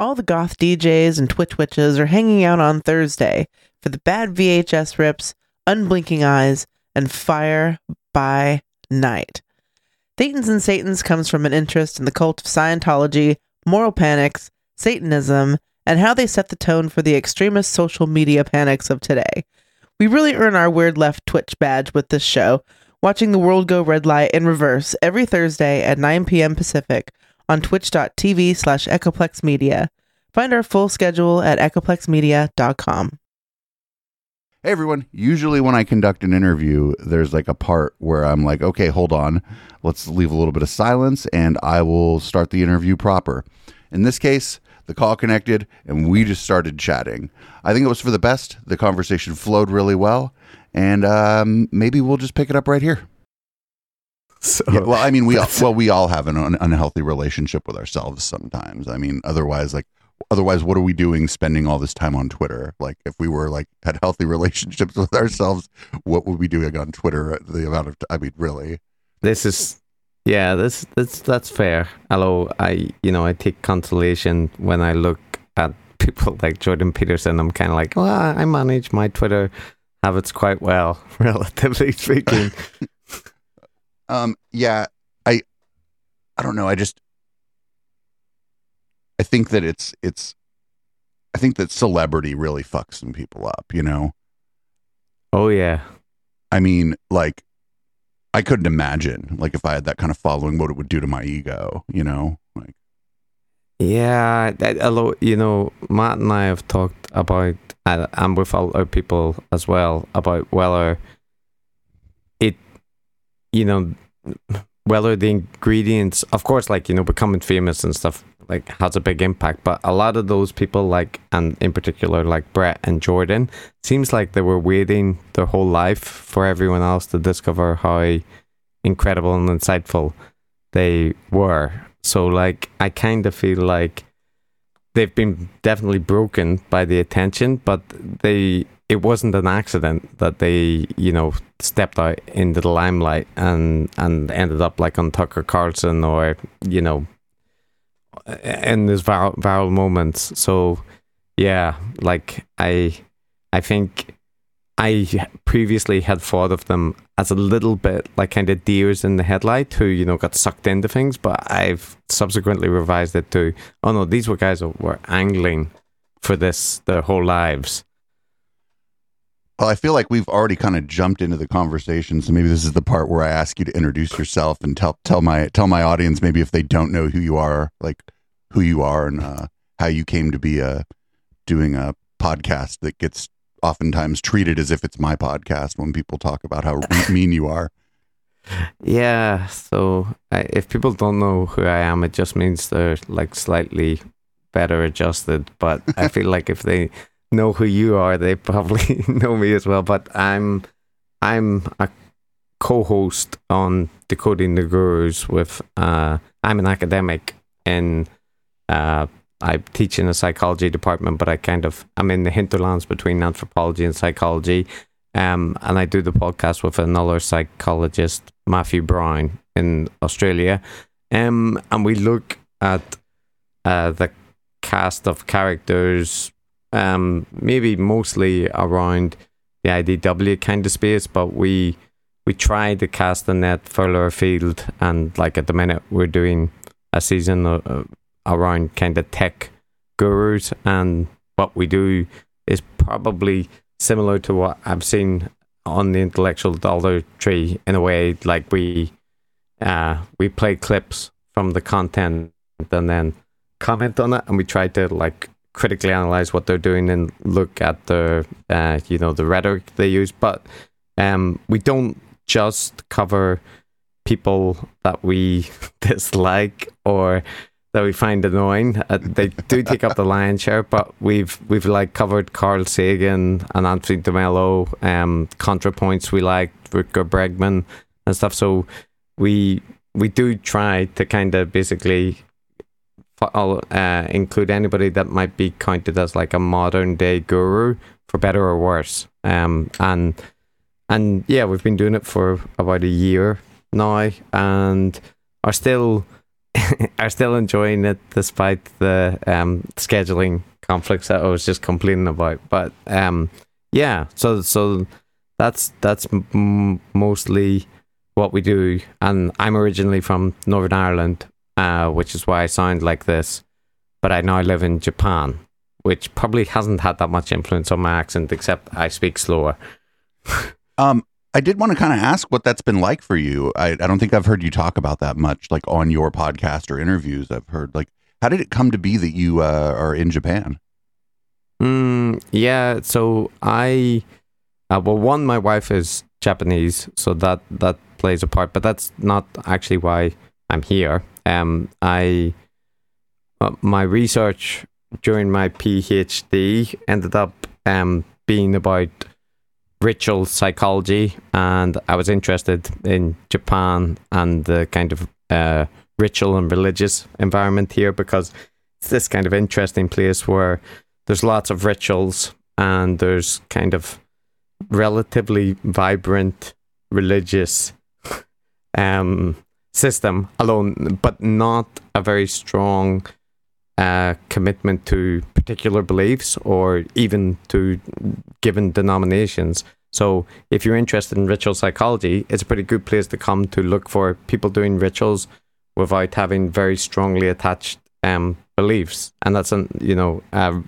All the goth DJs and Twitch witches are hanging out on Thursday for the bad VHS rips, unblinking eyes, and fire by night. Thetans and Satans comes from an interest in the cult of Scientology, moral panics, Satanism, and how they set the tone for the extremist social media panics of today. We really earn our weird left Twitch badge with this show, watching the world go red light in reverse every Thursday at 9 p.m. Pacific on twitch.tv slash echoplexmedia. Find our full schedule at echoplexmedia.com. Hey everyone, usually when I conduct an interview, there's like a part where I'm like, okay, hold on, let's leave a little bit of silence and I will start the interview proper. In this case, the call connected and we just started chatting. I think it was for the best. The conversation flowed really well, and um, maybe we'll just pick it up right here. So, Yeah, well, I mean, we all, well, we all have an un- unhealthy relationship with ourselves sometimes. I mean, otherwise, like, otherwise, what are we doing spending all this time on Twitter? Like, if we were like had healthy relationships with ourselves, what would we be doing on Twitter? The amount of, t- I mean, really, this is yeah, this that's that's fair. Although I you know I take consolation when I look at people like Jordan Peterson. I'm kind of like, well, I manage my Twitter habits quite well, relatively speaking. Um, yeah, I, I don't know. I just, I think that it's it's, I think that celebrity really fucks some people up. You know, oh yeah, I mean, like, I couldn't imagine, like, if I had that kind of following, what it would do to my ego, you know? Like, yeah. That, although you know, Matt and I have talked about, and with other people as well, about whether you know, whether the ingredients, of course, like you know, becoming famous and stuff like has a big impact. But a lot of those people, like and in particular, like Brett and Jordan, seems like they were waiting their whole life for everyone else to discover how incredible and insightful they were. So like I kind of feel like they've been definitely broken by the attention, but they it wasn't an accident that they you know stepped out into the limelight and and ended up like on Tucker Carlson or you know in these viral, viral moments. So yeah, like I I think I previously had thought of them as a little bit like kind of deers in the headlight who you know got sucked into things, but I've subsequently revised it to oh no, these were guys that were angling for this their whole lives. Well, I feel like we've already kind of jumped into the conversation, so maybe this is the part where I ask you to introduce yourself and tell tell my tell my audience maybe if they don't know who you are, like who you are and uh, how you came to be uh, doing a podcast that gets oftentimes treated as if it's my podcast when people talk about how mean you are. Yeah, so I, if people don't know who I am, it just means they're like slightly better adjusted. But I feel like if they know who you are, they probably know me as well. But I'm I'm a co-host on Decoding the Gurus with uh, I'm an academic and uh, I teach in a psychology department, but I kind of I'm in the hinterlands between anthropology and psychology. Um, and I do the podcast with another psychologist, Matthew Browne, in Australia. Um, and we look at uh, the cast of characters, um, maybe mostly around the IDW kind of space, but we we try to cast the net further afield. And like at the minute, we're doing a season uh, around kind of tech gurus, and what we do is probably similar to what I've seen on the intellectual dollar tree in a way like we uh we play clips from the content and then comment on it and we try to like critically analyze what they're doing and look at the uh you know the rhetoric they use but um we don't just cover people that we dislike or that we find annoying. Uh, they do take up the lion's share, but we've we've like covered Carl Sagan and Anthony DeMello, um, ContraPoints we like, Rutger Bregman and stuff. So we we do try to kind of basically fo- uh, include anybody that might be counted as like a modern day guru, for better or worse. Um, and and yeah, we've been doing it for about a year now, and are still are still enjoying it despite the um, scheduling conflicts that I was just complaining about. But um, yeah, so so that's that's m- mostly what we do. And I'm originally from Northern Ireland, uh, which is why I sound like this. But I now live in Japan, which probably hasn't had that much influence on my accent, except I speak slower. Um, I did want to kind of ask what that's been like for you. I, I don't think I've heard you talk about that much, like on your podcast or interviews. I've heard like, how did it come to be that you uh, are in Japan? Mm, yeah, so I, uh, well, one, my wife is Japanese, so that that plays a part, but that's not actually why I'm here. Um, I, uh, my research during my PhD ended up um being about ritual psychology, and I was interested in Japan and the kind of uh, ritual and religious environment here because it's this kind of interesting place where there's lots of rituals and there's kind of relatively vibrant religious um, system alone, but not a very strong uh, commitment to particular beliefs or even to given denominations. So, if you're interested in ritual psychology, it's a pretty good place to come to look for people doing rituals without having very strongly attached um, beliefs, and that's an you know a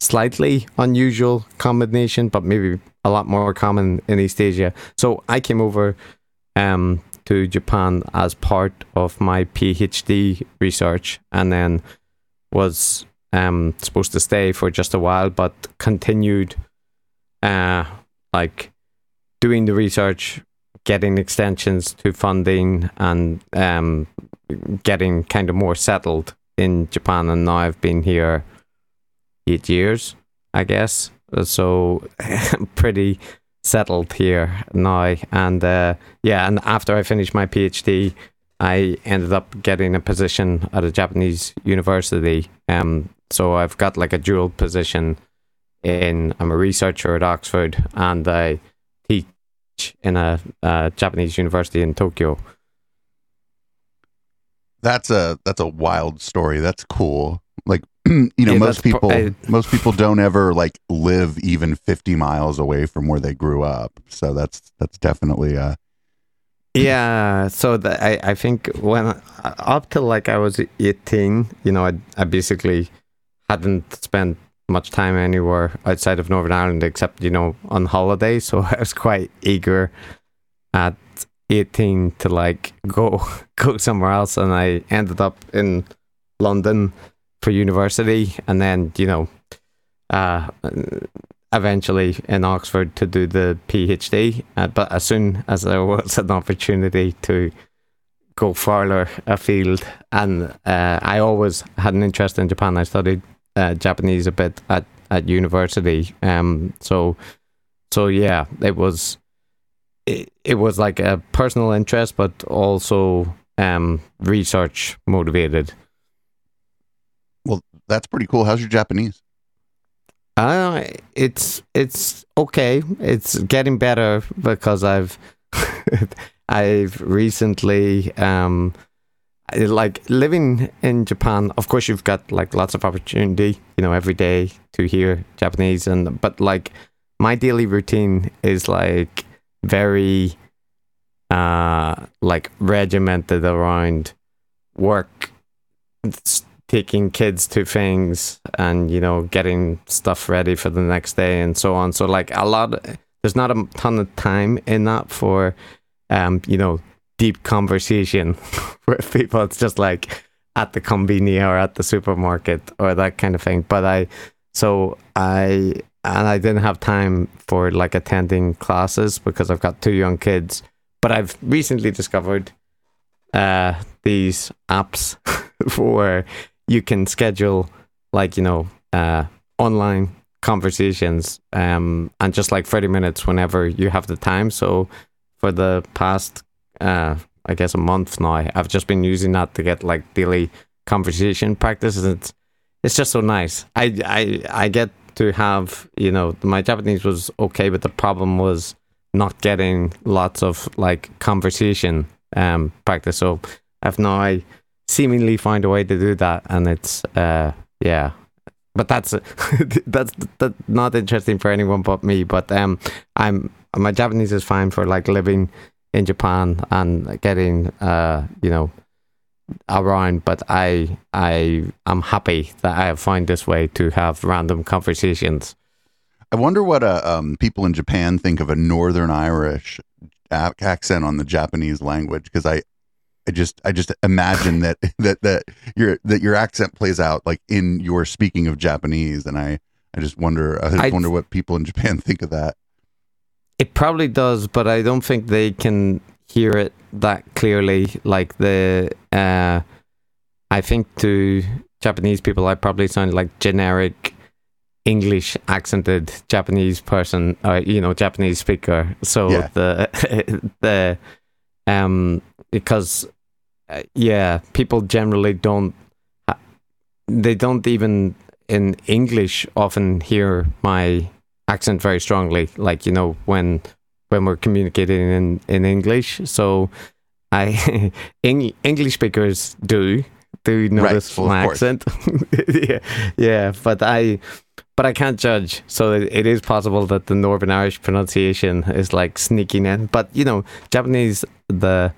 slightly unusual combination, but maybe a lot more common in East Asia. So, I came over um, to Japan as part of my PhD research, and then was um, supposed to stay for just a while, but continued uh, like doing the research, getting extensions to funding, and um, getting kind of more settled in Japan. And now I've been here eight years, I guess. So pretty settled here now. And uh, yeah, and after I finished my PhD, I ended up getting a position at a Japanese university. Um, so I've got like a dual position in I'm a researcher at Oxford and I teach in a, a Japanese university in Tokyo. That's a that's a wild story. That's cool. Like you know, Yeah, most people I- most people don't ever like live even fifty miles away from where they grew up. So that's that's definitely uh Yeah, so the, I I think when up till like I was eighteen, you know, I I basically hadn't spent much time anywhere outside of Northern Ireland except you know on holiday. So I was quite eager at eighteen to like go go somewhere else, and I ended up in London for university, and then you know, uh, eventually in Oxford to do the PhD. Uh, but as soon as there was an opportunity to go further afield, and uh, I always had an interest in Japan. I studied uh, Japanese a bit at at university. Um, so so yeah, it was it, it was like a personal interest, but also um research motivated. That's pretty cool. How's your Japanese? Uh, it's it's okay. It's getting better because I've I've recently um like living in Japan. Of course, you've got like lots of opportunity, you know, every day to hear Japanese, and but like my daily routine is like very uh like regimented around work taking kids to things and you know getting stuff ready for the next day and so on. So like a lot there's not a ton of time in that for um you know deep conversation with people. It's just like at the convenience or at the supermarket or that kind of thing. But i so i and i didn't have time for like attending classes because i've got two young kids. But i've recently discovered uh these apps where you can schedule like you know uh online conversations um and just like 30 minutes whenever you have the time. So for the past uh i guess a month now i've just been using that to get like daily conversation practice and it's it's just so nice. I i i get to have you know my japanese was okay but the problem was not getting lots of like conversation um practice. So i've now seemingly find a way to do that, and it's uh, yeah. But that's that's that's not interesting for anyone but me. But um, I'm my Japanese is fine for like living in Japan and getting uh, you know around but i i i'm happy that i have found this way to have random conversations I wonder what uh, um, people in Japan think of a Northern Irish accent on the Japanese language because I, I just I just imagine that that that your that your accent plays out like in your speaking of Japanese, and I I just wonder I just I- wonder what people in Japan think of that. It probably does, but I don't think they can hear it that clearly. Like the, uh, I think to Japanese people, I probably sound like generic English accented Japanese person, or you know, Japanese speaker. So Yeah. the the um because uh, yeah, people generally don't they don't even in English often hear my accent very strongly like you know when when we're communicating in in english. So i Eng- english speakers do do notice well, my accent. Yeah yeah but i but i can't judge. So it, it is possible that the northern irish pronunciation is like sneaking in. But you know japanese the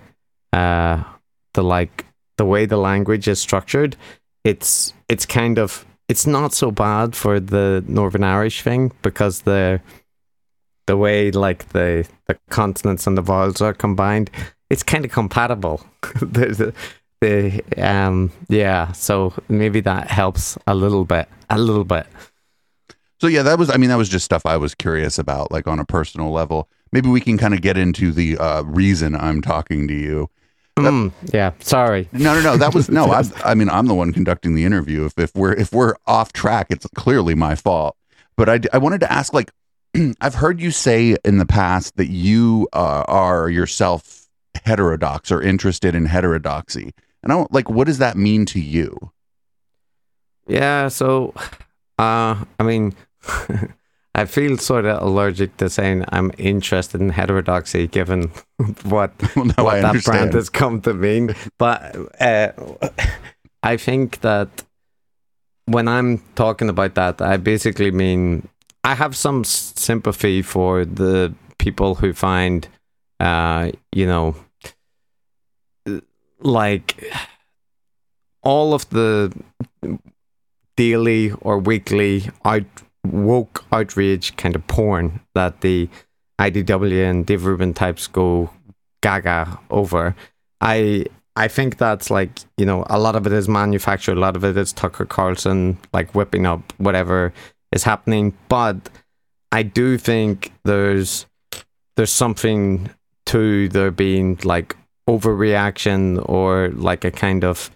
uh the like the way the language is structured it's it's kind of it's not so bad for the Northern Irish thing because the the way like the the consonants and the vowels are combined, it's kind of compatible. the, the, the um yeah, so maybe that helps a little bit, a little bit. So yeah, that was I mean that was just stuff I was curious about, like on a personal level. Maybe we can kind of get into the uh, reason I'm talking to you. Mm, yeah, sorry. No, no, no. That was no. I, I mean, I'm the one conducting the interview. If if we're if we're off track, it's clearly my fault. But I I wanted to ask, like, I've heard you say in the past that you uh, are yourself heterodox or interested in heterodoxy, and I don't like. What does that mean to you? Yeah, so uh I mean I feel sort of allergic to saying I'm interested in heterodoxy given what Well, no, what I that understand. brand has come to mean. But uh, I think that when I'm talking about that, I basically mean I have some sympathy for the people who find, uh, you know, like all of the daily or weekly out woke outrage kind of porn that the IDW and Dave Rubin types go gaga over. I I think that's like you know a lot of it is manufactured, a lot of it is Tucker Carlson like whipping up whatever is happening. But I do think there's there's something to there being like overreaction or like a kind of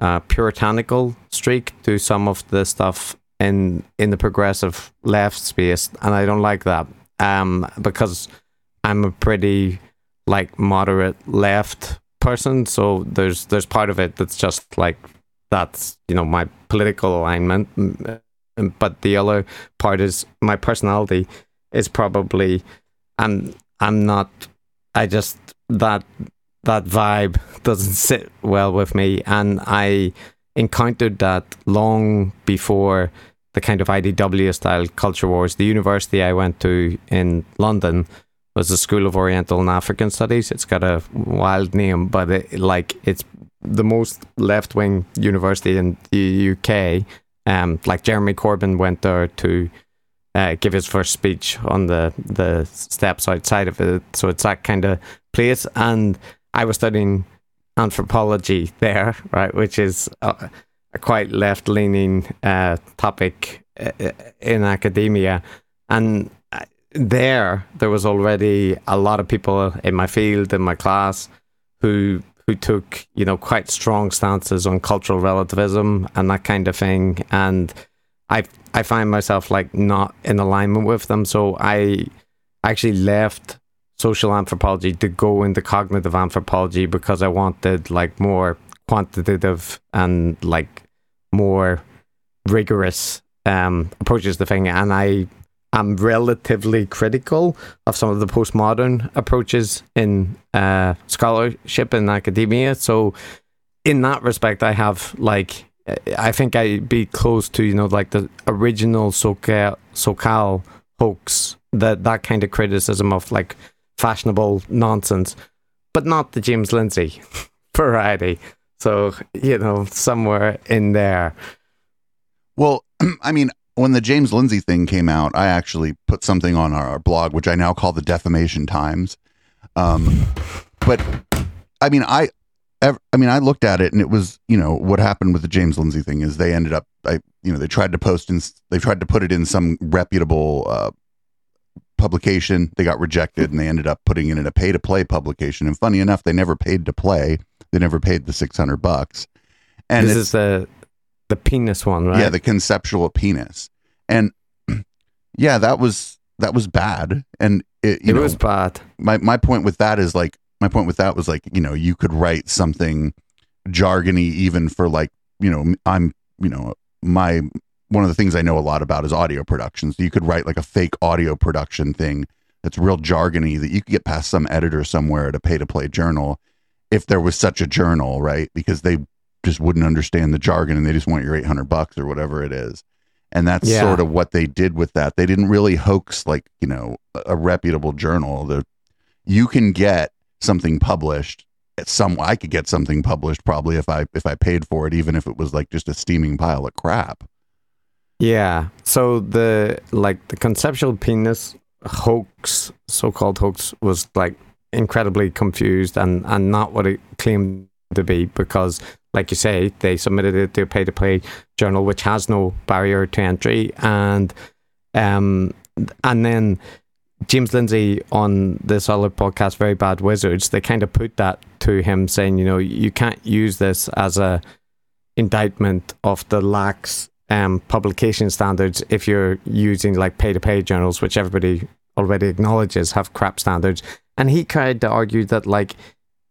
uh, puritanical streak to some of the stuff in in the progressive left space, and I don't like that um, because I'm a pretty like moderate left person. So there's there's part of it that's just like that's you know my political alignment, but the other part is my personality is probably I'm I'm not I just that that vibe doesn't sit well with me and I encountered that long before the kind of IDW style culture wars. The university I went to in London was the School of Oriental and African Studies. It's got a wild name, but it, like it's the most left wing university in the UK. Um, like Jeremy Corbyn went there to uh, give his first speech on the the steps outside of it. So it's that kind of place. And I was studying anthropology there, right, which is a, a quite left leaning uh, topic uh, in academia. And uh, there, there was already a lot of people in my field, in my class, who who took you know quite strong stances on cultural relativism and that kind of thing. And I I find myself like not in alignment with them, so I actually left social anthropology to go into cognitive anthropology because I wanted like more quantitative and like more rigorous um, approaches to thing. And I am relatively critical of some of the postmodern approaches in uh, scholarship and academia. So in that respect, I have like I think I'd be close to you know like the original Sokal, Sokal hoax that that kind of criticism of like fashionable nonsense, but not the James Lindsay variety. So you know somewhere in there. Well, I mean, when the James Lindsay thing came out, I actually put something on our blog, which I now call the Defamation Times. Um, but I mean, I, I mean, I looked at it and it was, you know, what happened with the James Lindsay thing is they ended up, I, you know, they tried to post in, they tried to put it in some reputable uh, publication. They got rejected and they ended up putting it in a pay to play publication. And funny enough, they never paid to play. They never paid the six hundred bucks. And this is the the penis one, right? Yeah, the conceptual penis. And yeah, that was that was bad. And it, it know, was bad. My my point with that is like my point with that was like, you know, you could write something jargony even for like, you know, I'm, you know, my one of the things I know a lot about is audio production. So you could write like a fake audio production thing that's real jargony that you could get past some editor somewhere at a pay to play journal if there was such a journal, right? Because they just wouldn't understand the jargon and they just want your 800 bucks or whatever it is. And that's Yeah. sort of what they did with that. They didn't really hoax like, you know, a- reputable journal. The you can get something published at some I could get something published probably if I if I paid for it even if it was like just a steaming pile of crap. Yeah. So the like the conceptual penis hoax, so-called hoax, was like incredibly confused and and not what it claimed to be because, like you say, they submitted it to a pay-to-play journal which has no barrier to entry, and um and then James Lindsay on this other podcast, Very Bad Wizards, they kind of put that to him, saying, you know, you can't use this as a indictment of the lax um, publication standards if you're using like pay to pay journals, which everybody already acknowledges have crap standards. And he tried to argue that like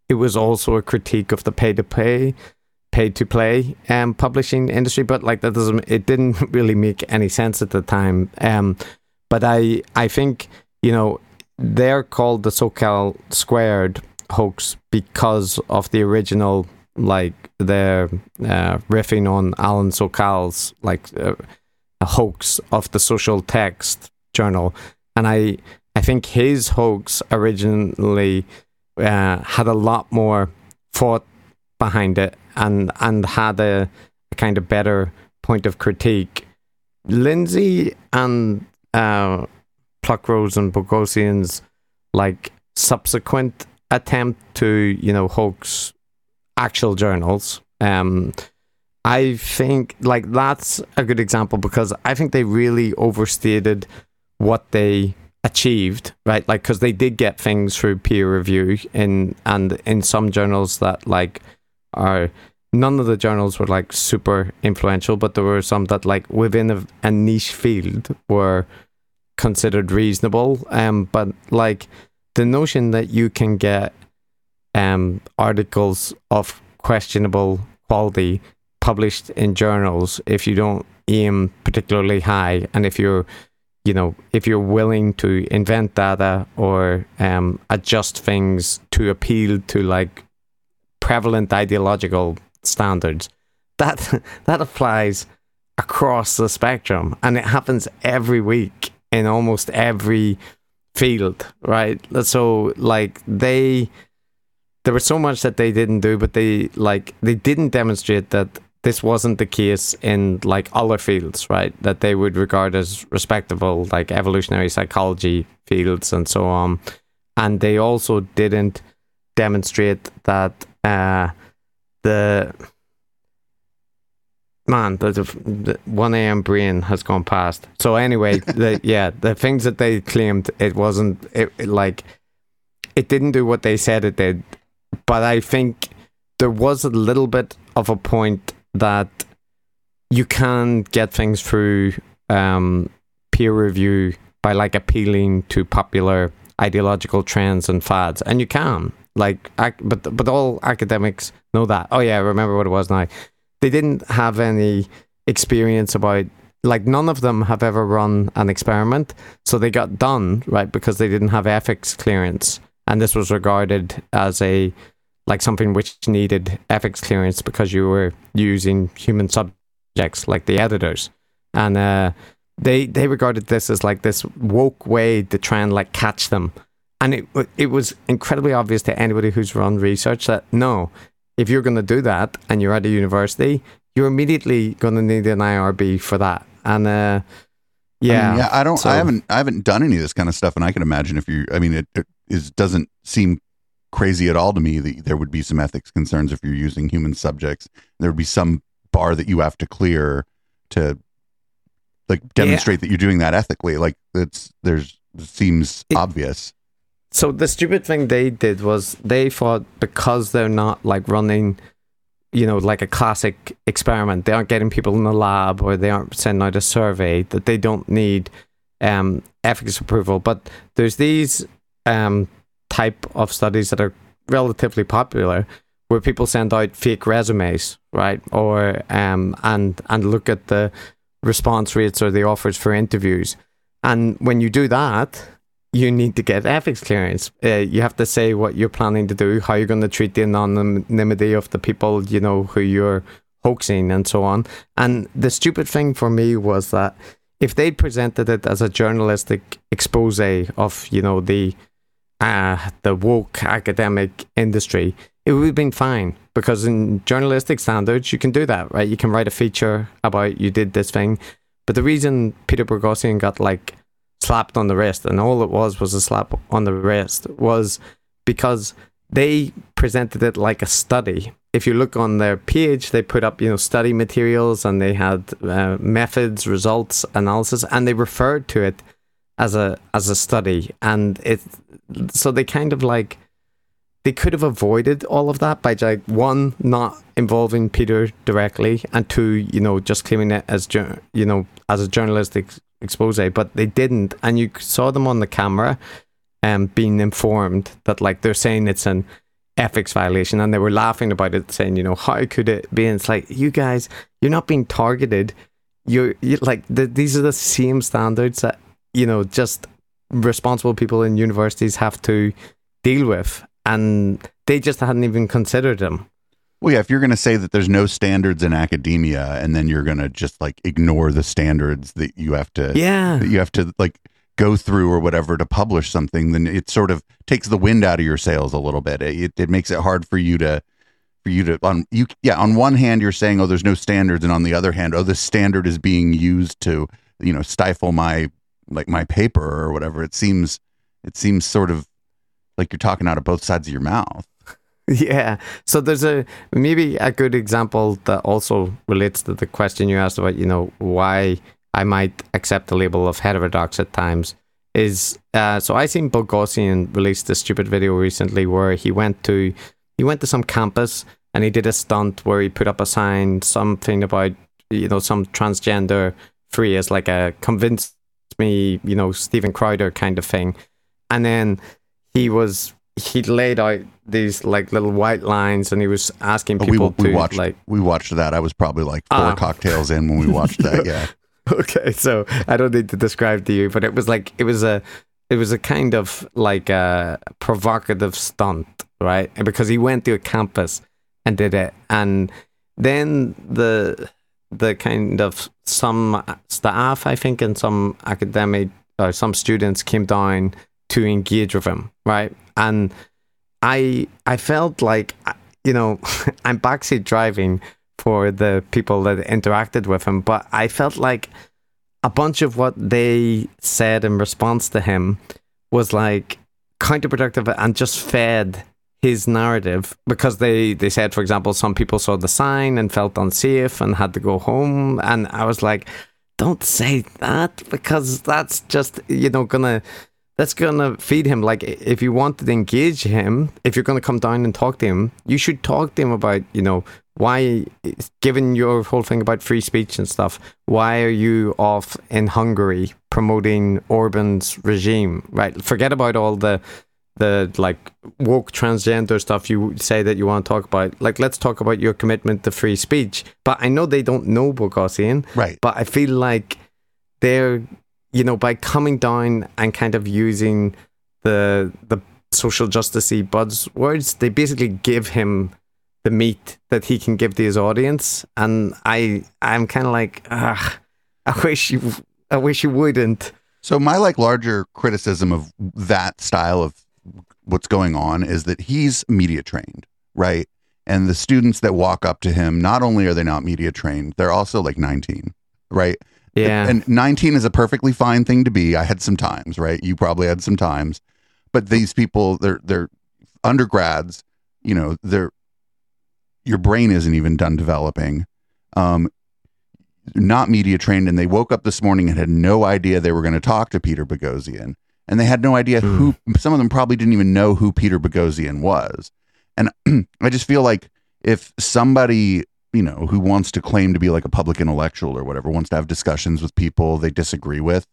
it was also a critique of the pay to pay, pay to play um, publishing industry, but like that doesn't it didn't really make any sense at the time. Um, but I I think you know they're called the Sokal Squared hoax because of the original like they're uh, riffing on Alan Sokal's like uh, hoax of the social text journal, and I I think his hoax originally uh, had a lot more thought behind it and and had a, a kind of better point of critique. Lindsay and uh, Pluckrose and Boghossian's like subsequent attempt to you know hoax actual journals. Um, I think like that's a good example because I think they really overstated what they achieved, right? Like because they did get things through peer review in and in some journals that like are none of the journals were like super influential, but there were some that like within a, a niche field were considered reasonable. Um, but like the notion that you can get um articles of questionable quality published in journals if you don't aim particularly high and if you're you know if you're willing to invent data or um, adjust things to appeal to like prevalent ideological standards that that applies across the spectrum. And it happens every week in almost every field right? So like they there was so much that they didn't do but they like they didn't demonstrate that this wasn't the case in like other fields right? That they would regard as respectable like evolutionary psychology fields and so on. And they also didn't demonstrate that uh the man the, the 1 a.m brain has gone past. So anyway the yeah the things that they claimed it wasn't it, it like it didn't do what they said it did. But i think there was a little bit of a point that you can get things through um, peer review by like appealing to popular ideological trends and fads, and you can like, ac- but but all academics know that. Oh yeah, I remember what it was now. They didn't have any experience about like none of them have ever run an experiment, so they got done right because they didn't have ethics clearance, and this was regarded as a like something which needed ethics clearance because you were using human subjects, like the editors, and uh, they they regarded this as like this woke way to try and like catch them, and it it was incredibly obvious to anybody who's run research that no, if you're going to do that and you're at a university, you're immediately going to need an IRB for that, and. Uh, yeah, I, mean, yeah. I don't. So- I haven't. I haven't done any of this kind of stuff, and I can imagine if you. I mean, it, it is doesn't seem crazy at all to me that there would be some ethics concerns if you're using human subjects. There would be some bar that you have to clear to like demonstrate that you're doing that ethically. Like it's there's it seems It- obvious. So the stupid thing they did was they thought because they're not like running, you know, like a classic experiment, they aren't getting people in the lab or they aren't sending out a survey that they don't need um, ethics approval. But there's these um, type of studies that are relatively popular where people send out fake resumes, right? Or um, and and look at the response rates or the offers for interviews. And when you do that, you need to get ethics clearance. Uh, you have to say what you're planning to do, how you're going to treat the anonymity of the people, you know, who you're hoaxing and so on. And the stupid thing for me was that if they presented it as a journalistic expose of, you know, the uh, the woke academic industry, it would have been fine because in journalistic standards, you can do that, right? You can write a feature about you did this thing. But the reason Peter Boghossian got like slapped on the wrist, and all it was was a slap on the wrist, was because they presented it like a study. If you look on their page, they put up you know study materials and they had uh, methods, results, analysis, and they referred to it as a as a study. And it so they kind of like they could have avoided all of that by like one not involving Peter directly, and two you know just claiming it as you know as a journalistic expose, but they didn't, and you saw them on the camera, um, being informed that like they're saying it's an ethics violation, and they were laughing about it, saying, you know, how could it be? And it's like you guys, you're not being targeted. You're, you like the, these are the same standards that you know just responsible people in universities have to deal with, and they just hadn't even considered them. Well, yeah, if you're going to say that there's no standards in academia, and then you're going to just like ignore the standards that you have to, Yeah, that you have to like go through or whatever to publish something, then it sort of takes the wind out of your sails a little bit. It, it makes it hard for you to, for you to, on you, yeah. On one hand, you're saying, oh, there's no standards, and on the other hand, oh, this standard is being used to, you know, stifle my like my paper or whatever. It seems, it seems sort of like you're talking out of both sides of your mouth. Yeah. So there's a maybe a good example that also relates to the question you asked about, you know, why I might accept the label of heterodox at times is uh, so I seen Boghossian released a stupid video recently where he went to he went to some campus and he did a stunt where he put up a sign something about you know some transgender free as like a convince me you know Stephen Crowder kind of thing and then he was he laid out these like little white lines and he was asking But we, people we to watched like we watched that. I was probably like four Ah. cocktails in when we watched that. Yeah. okay so i don't need to describe to you but it was like it was a it was a kind of like a provocative stunt right And because he went to a campus and did it and then the the kind of some staff i think and some academic or some students came down to engage with him right? And i i felt like you know i'm backseat driving for the people that interacted with him, but I felt like a bunch of what they said in response to him was like counterproductive and just fed his narrative because they they said for example some people saw the sign and felt unsafe and had to go home. And I was like don't say that because that's just you know gonna that's gonna feed him. Like if you want to engage him if you're gonna come down and talk to him you should talk to him about you know why given your whole thing about free speech and stuff why are you off in hungary promoting orban's regime? Right? Forget about all the the like woke transgender stuff you say that you want to talk about like let's talk about your commitment to free speech but i know they don't know Boghossian Right. but I feel like they're you know by coming down and kind of using the the social justicey buzzwords. They basically give him the meat that he can give to his audience, and I I'm kind of like, ah, I wish you I wish you wouldn't. So my like larger criticism of that style of what's going on is that he's media trained, right? And the students that walk up to him, not only are they not media trained, they're also like 19, right? Yeah. And 19 is a perfectly fine thing to be. I had some times, right? You probably had some times. But these people, they're they're undergrads, you know, they're your brain isn't even done developing. Um, not media trained, and they woke up this morning and had no idea they were going to talk to Peter Boghossian, and they had no idea Mm. who. Some of them probably didn't even know who Peter Boghossian was, and I just feel like if somebody you know who wants to claim to be like a public intellectual or whatever wants to have discussions with people they disagree with,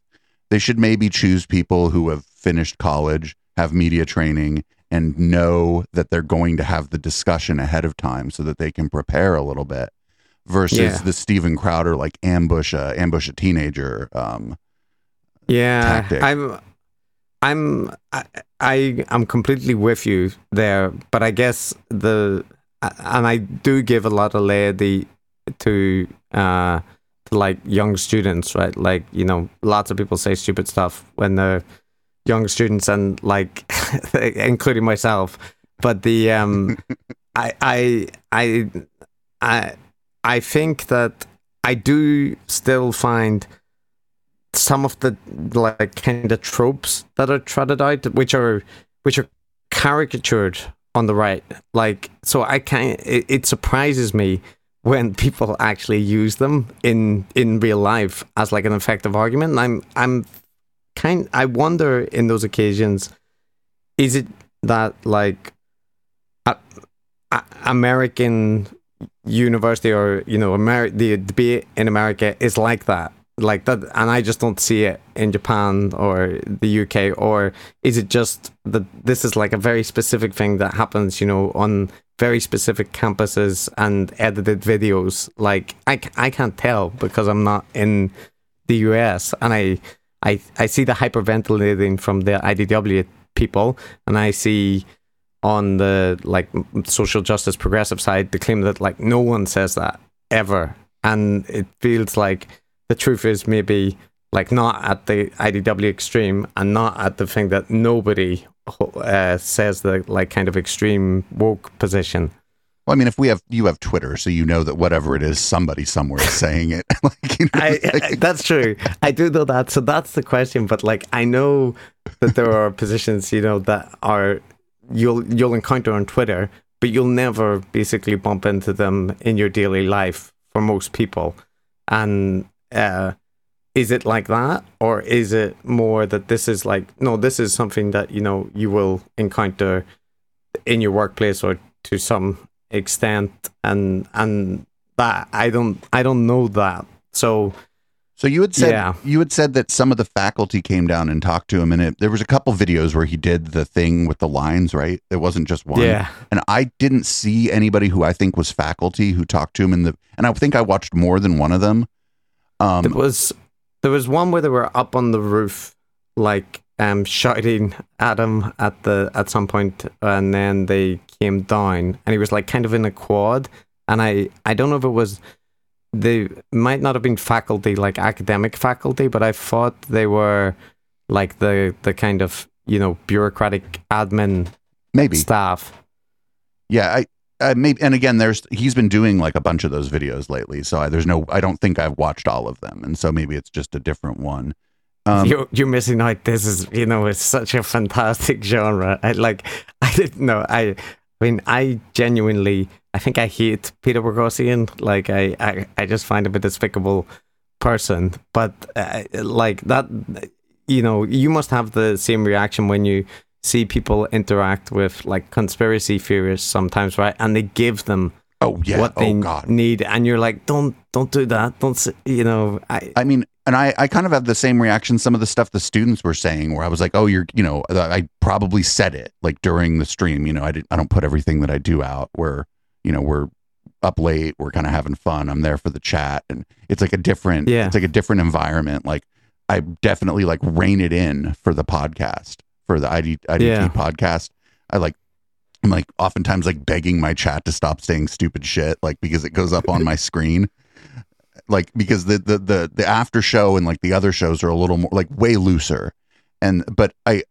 they should maybe choose people who have finished college, have media training, and know that they're going to have the discussion ahead of time so that they can prepare a little bit versus Yeah. the Steven Crowder like ambush a ambush a teenager. Um, Yeah, tactic. I'm, I'm, I, I, I'm completely with you there. But I guess the, and I do give a lot of laity to, uh, to like young students, right? Like you know, lots of people say stupid stuff when they're young students, and like, including myself. But the, um, I, I, I, I, I think that I do still find some of the like kind of tropes that are trotted out, which are which are caricatured on the right. Like, so I can it, it surprises me when people actually use them in in real life as like an effective argument. And I'm I'm kind I wonder in those occasions, is it that like a, a, American university or you know Ameri- the debate in America is like that like that and I just don't see it in Japan or the UK or is it just that this is like a very specific thing that happens you know on very specific campuses and edited videos? Like i, I can't tell because I'm not in the US and I I I see the hyperventilating from the IDW people and I see on the like social justice progressive side the claim that like no one says that ever and it feels like the truth is maybe like not at the IDW extreme and not at the thing that nobody uh, says the like kind of extreme woke position well, I mean, if we have you have Twitter, so you know that whatever it is, somebody somewhere is saying it. like, you know, I, like- I- that's true. I do know that. So that's the question. But like, I know that there are positions, you know, that are you'll you'll encounter on Twitter, but you'll never basically bump into them in your daily life for most people. And uh, is it like that, or is it more that this is like no, this is something that you know you will encounter in your workplace or to some extent, and and that I don't I don't know that. So So you had said Yeah. you had said that some of the faculty came down and talked to him, and it, there was a couple videos where he did the thing with the lines, right? It wasn't just one. yeah, And I didn't see anybody who I think was faculty who talked to him in the. And I think I watched more than one of them. Um, there was there was one where they were up on the roof, like um shouting at him at the at some point, and then they came down, and he was like kind of in a quad, and I I don't know if it was they might not have been faculty like academic faculty, but I thought they were like the the kind of you know bureaucratic admin maybe. staff. Yeah, I. Uh, maybe, and again, there's he's been doing like a bunch of those videos lately, so I, there's no, I don't think I've watched all of them, and so maybe it's just a different one. Um, you're, you're missing out. This is, you know, it's such a fantastic genre. I like, I didn't know. I, I mean, I genuinely, I think I hate Peter Boghossian. Like, I, I, I just find him a despicable person. But uh, like that, you know, you must have the same reaction when you see people interact with like conspiracy theorists sometimes, right? And they give them oh yeah, what they oh god, need, and you're like, don't, don't do that. Don't, you know, I, I mean, and I, I kind of have the same reaction. Some of the stuff the students were saying, where I was like, oh, you're, you know, uh, I probably said it like during the stream. You know, I didn't, I don't put everything that I do out. Where, you know, we're up late, we're kind of having fun. I'm there for the chat, and it's like a different, Yeah. it's like a different environment. Like I definitely like rein it in for the podcast for the ID, IDT Yeah. podcast. I like I'm like oftentimes like begging my chat to stop saying stupid shit, like because it goes up on my screen. Like because the the the the after show and like the other shows are a little more like way looser. And but I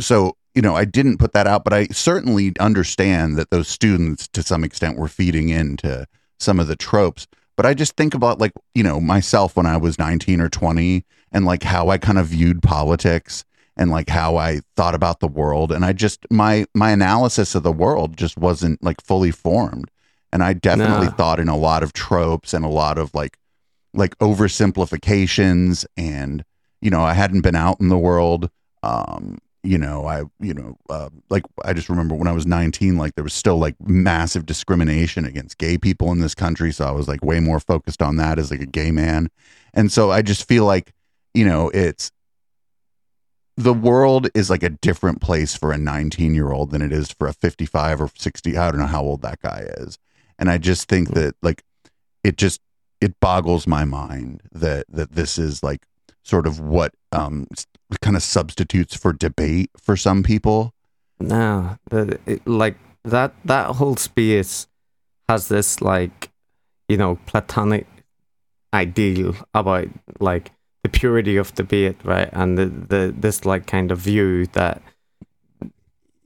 so you know, I didn't put that out, but I certainly understand that those students to some extent were feeding into some of the tropes. But I just think about like, you know, myself when I was 19 or 20 and like how I kind of viewed politics and like how I thought about the world and I just my my analysis of the world just wasn't like fully formed. And I definitely No. thought in a lot of tropes and a lot of like like oversimplifications and you know, I hadn't been out in the world um you know i you know uh, like i just remember when i was 19 like there was still like massive discrimination against gay people in this country so i was like way more focused on that as like a gay man and so i just feel like you know it's the world is like a different place for a 19 year old than it is for a 55 or 60 i don't know how old that guy is. And i just think that like it just it boggles my mind that that this is like sort of what um kind of substitutes for debate for some people. No, the, it, like that that whole space has this like you know platonic ideal about like the purity of debate, right? And the, the this like kind of view that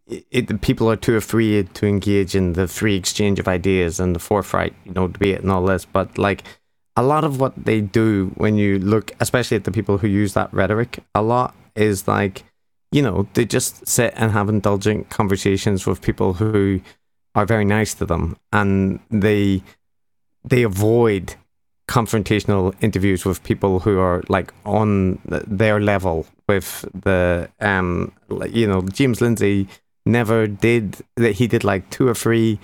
it, it the people are too afraid to engage in the free exchange of ideas and the forthright, you know, debate and all this. But like a lot of what they do when you look, especially at the people who use that rhetoric a lot, is like you know, they just sit and have indulgent conversations with people who are very nice to them, and they they avoid confrontational interviews with people who are like on their level with the um you know James Lindsay never did that he did like two or three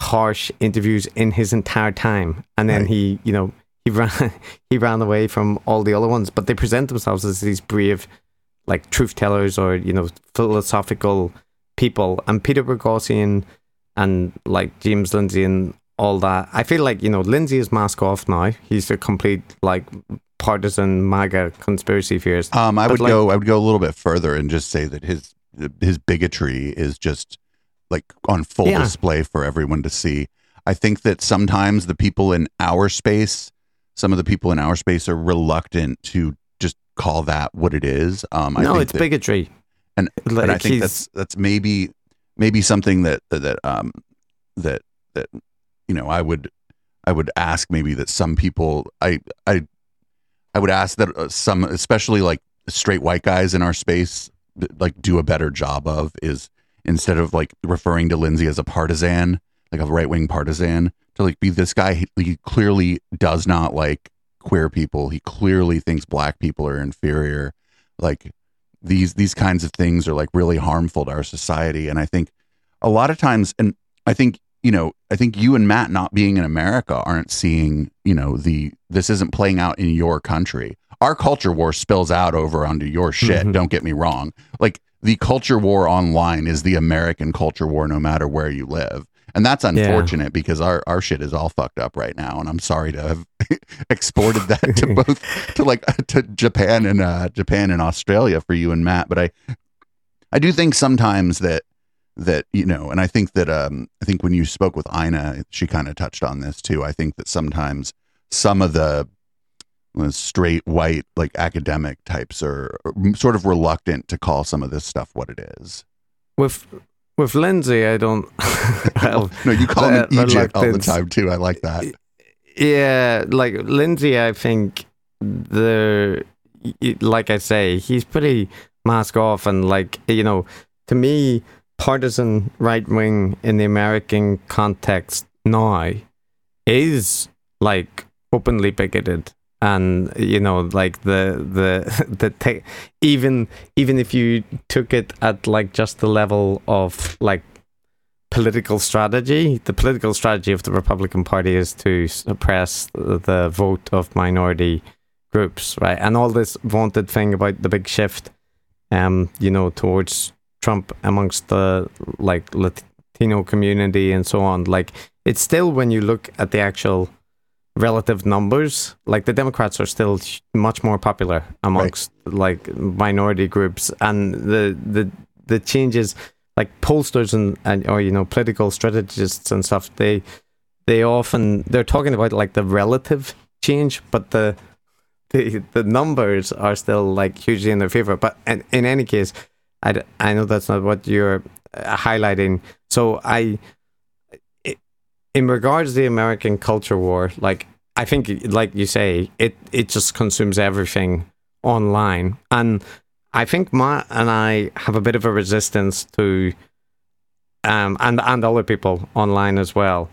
harsh interviews in his entire time. And then Right. he you know he ran he ran away from all the other ones. But they present themselves as these brave like truth tellers or you know philosophical people. And Peter Boghossian and like James Lindsay and all that. I feel like you know Lindsay is mask off now. He's a complete like partisan MAGA conspiracy theorist. Um i But, would like- go i would go a little bit further and just say that his his bigotry is just like on full Yeah. display for everyone to see. I think that sometimes the people in our space some of the people in our space are reluctant to just call that what it is. Um I no it's that- bigotry. And- like and I think that's that's maybe maybe something that that um that that you know I would I would ask maybe that some people I I I would ask that uh, some especially like straight white guys in our space like do a better job of is instead of like referring to Lindsay as a partisan like a right wing partisan to like be this guy he, he clearly does not like queer people. He clearly thinks black people are inferior. Like these these kinds of things are like really harmful to our society. And i think a lot of times and i think you know i think you and matt not being in america aren't seeing you know the this isn't playing out in your country. Our culture war spills out over onto your shit Mhm. don't get me wrong. Like the culture war online is the american culture war no matter where you live. And that's unfortunate because our, our shit is all fucked up right now. And i'm sorry to have exported that to both to like to Japan and uh Japan and Australia for you and Matt. But I I do think sometimes that that you know and I think that um I think when you spoke with Ina she kind of touched on this too. I think that sometimes some of the uh, straight white like academic types are sort of reluctant to call some of this stuff what it is. With with Lindsay I don't I'll- no you call him an Egypt all the time too. I like that. Yeah, like Lindsay, I think the like I say, he's pretty mask off and like you know, to me, partisan right wing in the American context now is like openly bigoted and you know like the the the te- even even if you took it at like just the level of like political strategy. The political strategy of the Republican Party is to suppress the vote of minority groups, right? And all this vaunted thing about the big shift, um, you know, towards Trump amongst the like Latino community and so on. Like, it's still when you look at the actual relative numbers. Like the Democrats are still much more popular amongst like minority groups, and the the the changes like pollsters and, and or you know political strategists and stuff they they often they're talking about like the relative change, but the the the numbers are still like hugely in their favor. But in, in any case, I, I know that's not what you're uh, highlighting. So I, i in regards to the American culture war, like I think, like you say, it it just consumes everything online, and I think Matt and I have a bit of a resistance to, um, and and other people online as well,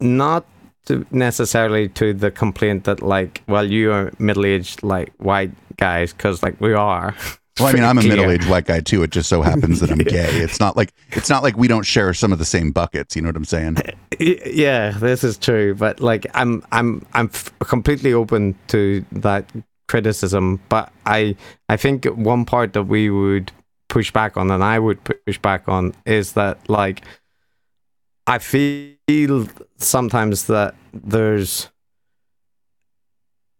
not to necessarily to the complaint that like, well, you are middle aged like white guys because like we are. Well, I mean, I'm a middle-aged white guy too. It just so happens that I'm gay. It's not like it's not like we don't share some of the same buckets. You know what I'm saying? Yeah this is true but like i'm i'm i'm completely open to that criticism but i i think one part that we would push back on and i would push back on is that like i feel sometimes that there's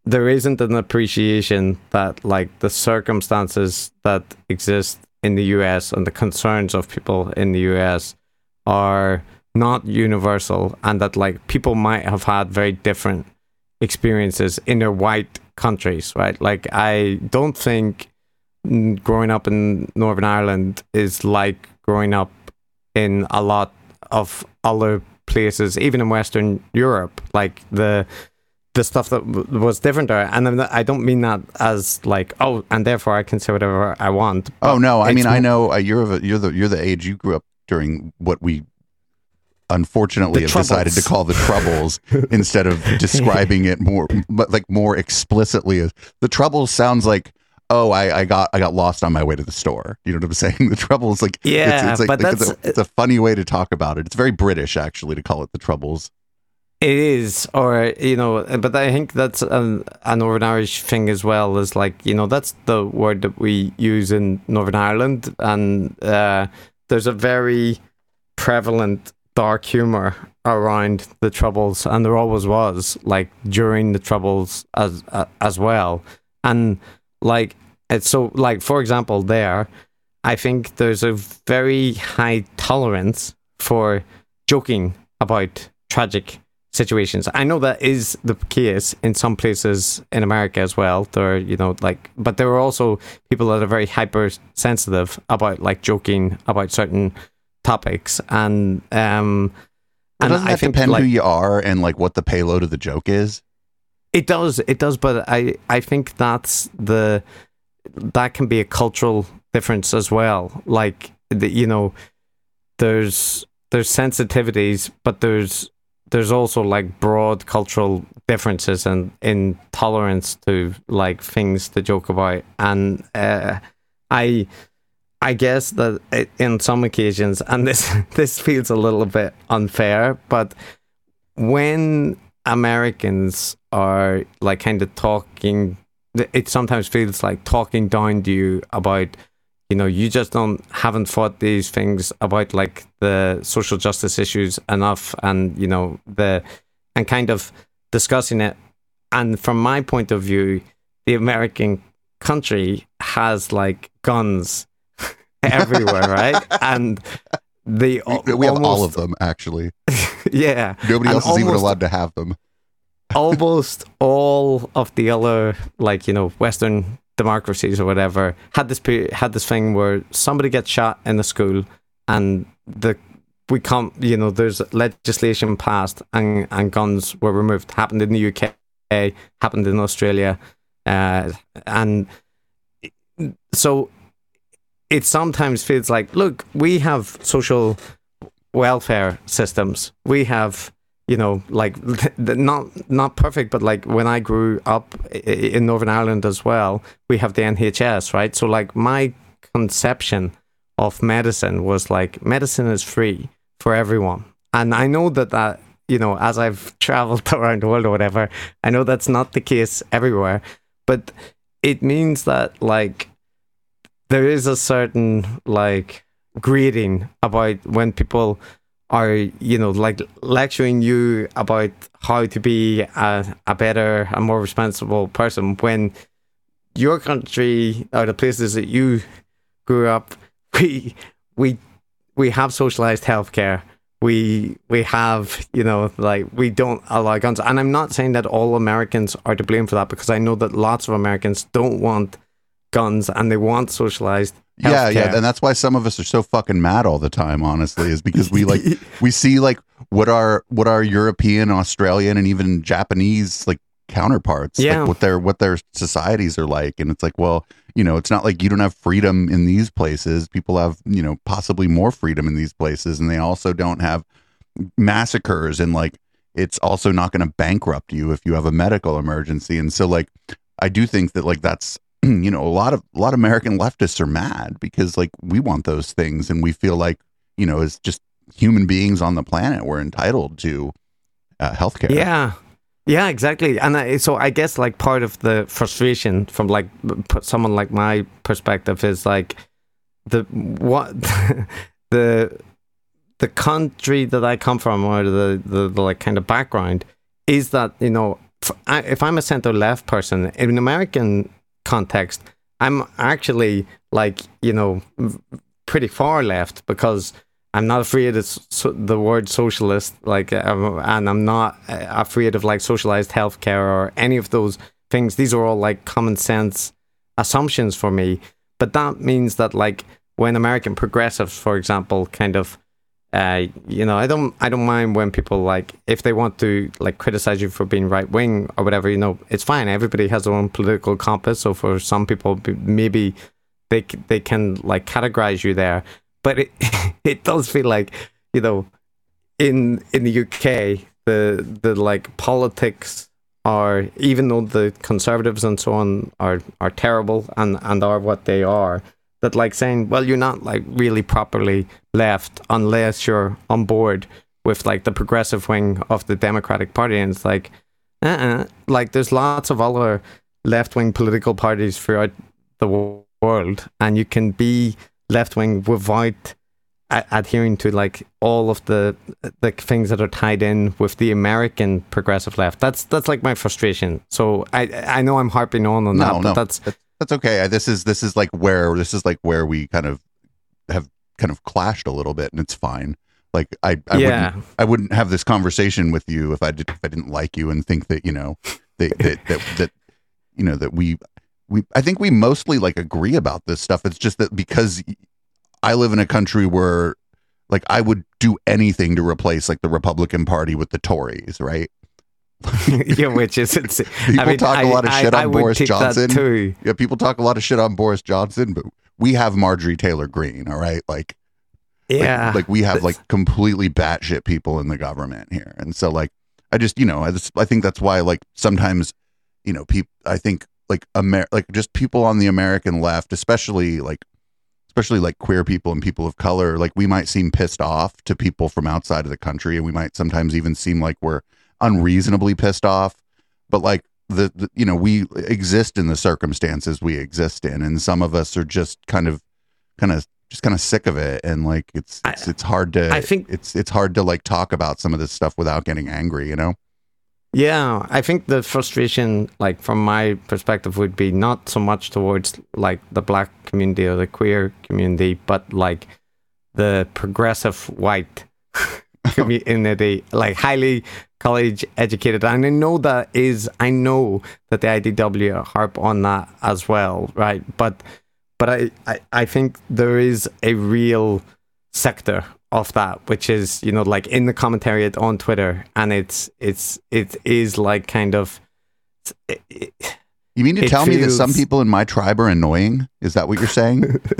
there isn't an appreciation that like the circumstances that exist in the US and the concerns of people in the US are not universal and that like people might have had very different experiences in their white countries right? Like i don't think growing up in northern ireland is like growing up in a lot of other places even in western europe. Like the the stuff that w- was different there and i don't mean that as like oh and therefore i can say whatever i want Oh no, I It's mean I know uh, you're of a, you're the you're the age you grew up during what we unfortunately The have decided to call the troubles instead of describing it more but like more explicitly as the troubles sounds like oh I, I got I got lost on my way to the store. You know what I'm saying? The troubles like Yeah, it's like, but like, it's, that's- a, it's a funny way to talk about it. It's very British actually to call it the troubles. It is, or you know, but I think that's an, a Northern Irish thing as well. Is like you know that's the word that we use in Northern Ireland, and uh, there's a very prevalent dark humor around the troubles, and there always was, like during the troubles as uh, as well, and like it's so like for example, there, I think there's a very high tolerance for joking about tragic situations. I know that is the case in some places in America as well. There, are, you know, like, but there are also people that are very hypersensitive about like joking about certain topics, and um, Well, and doesn't I that think depend like who you are and like what the payload of the joke is? it does, it does, but I I think that's the that can be a cultural difference as well. Like the, you know, there's there's sensitivities, but there's there's also like broad cultural differences and intolerance to like things to joke about, and uh, I I guess that it, in some occasions, and this this feels a little bit unfair, but when Americans are like kind of talking, it sometimes feels like talking down to you about, you know, you just don't haven't fought these things about like the social justice issues enough, and you know the and kind of discussing it. And from my point of view, the American country has like guns everywhere, right? And the We, we have all of them actually. yeah Nobody else is even allowed to have them. almost all of the other like you know western democracies or whatever had this had this thing where somebody gets shot in the school and the we can't you know there's legislation passed and and guns were removed. Happened in the UK happened in Australia uh, and so it sometimes feels like look we have social welfare systems. We have you know like not not perfect but like when i grew up in northern ireland as well we have the nhs right? So like my conception of medicine was like medicine is free for everyone. And i know that that you know as i've traveled around the world or whatever i know that's not the case everywhere. But it means that like there is a certain like greeting about when people are you know like lecturing you about how to be a, a better a more responsible person when your country or the places that you grew up we we we have socialized healthcare. We we have you know like we don't allow guns. And i'm not saying that all americans are to blame for that because i know that lots of americans don't want guns and they want socialized yeah yeah and that's why some of us are so fucking mad all the time honestly is because we like we see like what our what our european australian and even japanese like counterparts Yeah. like what their what their societies are like and it's like well you know it's not like you don't have freedom in these places people have you know possibly more freedom in these places and they also don't have massacres and like it's also not going to bankrupt you if you have a medical emergency and so like i do think that like that's you know a lot of a lot of american leftists are mad because like we want those things and we feel like you know as just human beings on the planet we're entitled to uh, healthcare Yeah. Yeah, exactly. And I, so I guess like part of the frustration from like someone like my perspective is like the what the the country that I come from or the, the, the like kind of background is that you know if I'm a center left person in an American context, I'm actually like you know pretty far left because I'm not afraid of the word socialist, like, um, and I'm not uh, afraid of like socialized healthcare or any of those things. These are all like common sense assumptions for me. But that means that like when American progressives, for example, kind of, uh, you know, I don't, I don't mind when people like if they want to like criticize you for being right wing or whatever. You know, it's fine. Everybody has their own political compass. So for some people, maybe they they can like categorize you there but it it does feel like you know in in the UK the the like politics are even though the conservatives and so on are are terrible and and are what they are that like saying well you're not like really properly left unless you're on board with like the progressive wing of the Democratic Party and it's like uh-uh. like there's lots of other left wing political parties throughout the world and you can be left wing without a- adhering to like all of the the things that are tied in with the American progressive left. That's that's like my frustration. So I I know I'm harping on on No, that, but that's that's okay. This is this is like where this is like where we kind of have kind of clashed a little bit and it's fine. Like i i yeah. Wouldn't i wouldn't have this conversation with you if i did if i didn't like you and think that you know that that that, that you know that we we i think we mostly like agree about this stuff. It's just that because i live in a country where like i would do anything to replace like the republican party with the tories right yeah, which is it's, people I mean, talk I, a lot of I- shit I on boris johnson too. yeah, people talk a lot of shit on Boris Johnson, but we have Marjorie Taylor Greene, all right? Like, like- Yeah, like, we have like completely batshit people in the government here, and so like I just you know I just I think that's why like sometimes you know people I think like Amer like just people on the American left, especially like especially like queer people and people of color, like we might seem pissed off to people from outside of the country, and we might sometimes even seem like we're unreasonably pissed off, but like. The, the you know we exist in the circumstances we exist in and some of us are just kind of kind of just kind of sick of it and like it's it's, it's hard to I think- it's it's hard to like talk about some of this stuff without getting angry you know Yeah, I think the frustration, like from my perspective, would be not so much towards like the black community or the queer community, but like the progressive white community, like highly college educated. And I know that is, I know that the IDW harp on that as well, right? But, but I, I, I think there is a real sector of that which is you know like in the commentary on twitter and it's it's it is like kind of it, it, you mean to It tell me that some people in my tribe are annoying? Is that what you're saying?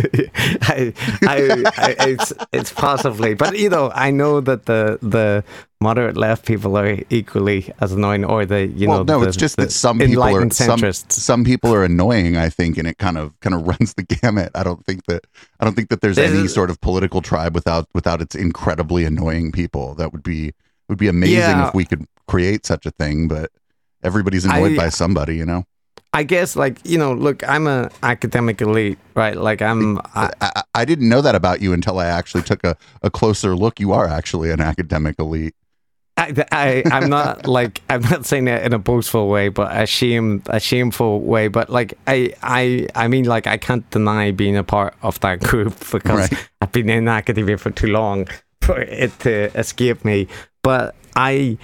I, I, I, it's it's possibly, but you know, I know that the the moderate left people are equally as annoying, or the you know, well know, no the, it's just that some people are some, some people are annoying i think and it kind of kind of runs the gamut. I don't think that i don't think that there's This any is- sort of political tribe without without its incredibly annoying people. That would be would be amazing Yeah. if we could create such a thing but everybody's annoyed I- by somebody you know I guess like you know, look, I'm an academic elite, right? Like I'm. I, I, I didn't know that about you until I actually took a, a closer look. You are actually an academic elite. I, I I'm not like I'm not saying that in a boastful way, but a shame a shameful way. But like I I I mean like I can't deny being a part of that group because Right. I've been in academia for too long for it to escape me. But I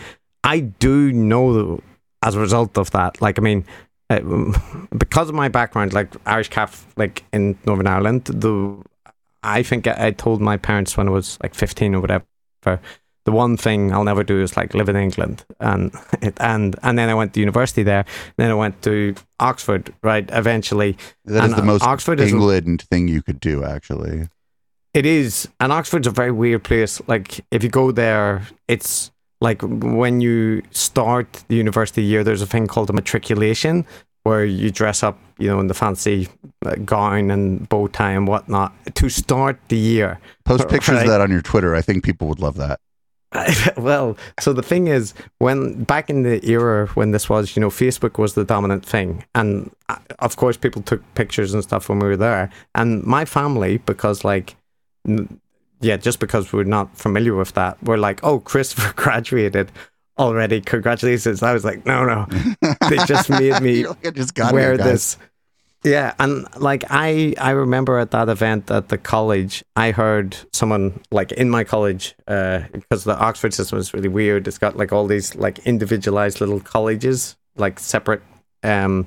I do know as a result of that. Like I mean. Uh, because of my background, like Irish Catholic in Northern Ireland, the I think I, I told my parents when I was like fifteen or whatever the one thing I'll never do is like live in England, and it, and and then I went to university there. Then I went to Oxford, right? Eventually, That is the most Oxford England thing you could do, actually. it is, and Oxford's a very weird place. Like if you go there, it's like when you start the university year, there's a thing called a matriculation where you dress up, you know, in the fancy uh, gown and bow tie and whatnot to start the year. Post pictures Right. of that on your Twitter. I think people would love that. well, so the thing is, when back in the era when this was, you know, Facebook was the dominant thing, and uh, of course, people took pictures and stuff when we were there. And my family, because like, yeah, just because we're not familiar with that, we're like, oh, Christopher graduated already. Congratulations! I was like, no, no, they just made me just got wear here, this. Yeah, and like I, I remember at that event at the college, I heard someone like in my college, uh, because the Oxford system is really weird. It's got like all these like individualized little colleges, like separate, um,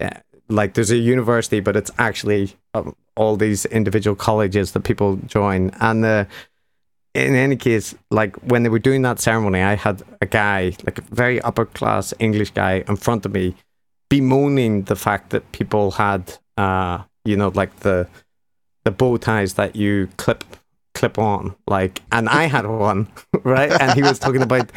uh, like there's a university, but it's actually um, all these individual colleges that people join. And uh, in any case, like when they were doing that ceremony, I had a guy, like a very upper class English guy, in front of me bemoaning the fact that people had uh you know like the the bow ties that you clip clip on. Like and i had one right? And he was talking about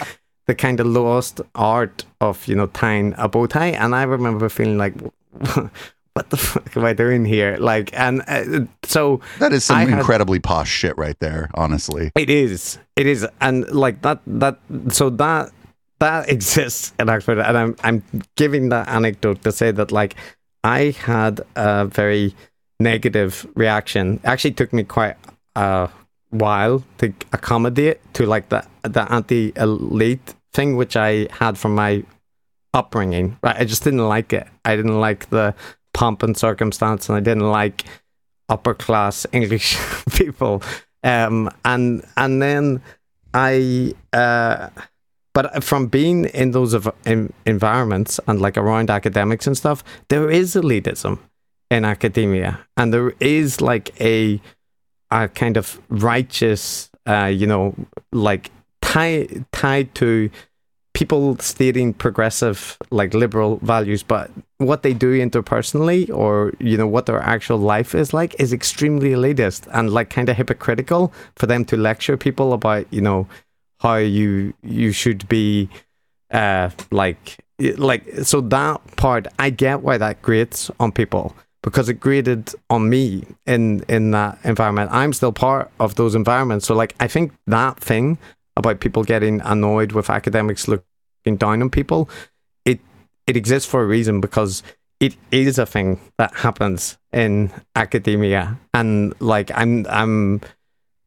the kind of lost art of you know tying a bow tie. And i remember feeling like what the fuck am i doing here like and uh, so That is some I had- incredibly posh shit right there, honestly. it is. It is, and like that. That so that that exists in Oxford, and I'm I'm giving that anecdote to say that like I had a very negative reaction. It actually took me quite a while to accommodate to like the the anti elite thing, which I had from my upbringing. Right, I just didn't like it. I didn't like the pomp and circumstance, and I didn't like upper class English people. Um, and and then I, uh, but from being in those ev- in, environments and like around academics and stuff, there is elitism in academia, and there is like a a kind of righteous, uh, you know, like tied tied to people stating progressive like liberal values but what they do interpersonally or you know what their actual life is like is extremely elitist and like kind of hypocritical for them to lecture people about you know how you you should be uh like like so that part i get why that grates on people because it grated on me in in that environment. I'm still part of those environments. So like i think that thing about people getting annoyed with academics looking down on people it it exists for a reason because it is a thing that happens in academia. And like i'm i'm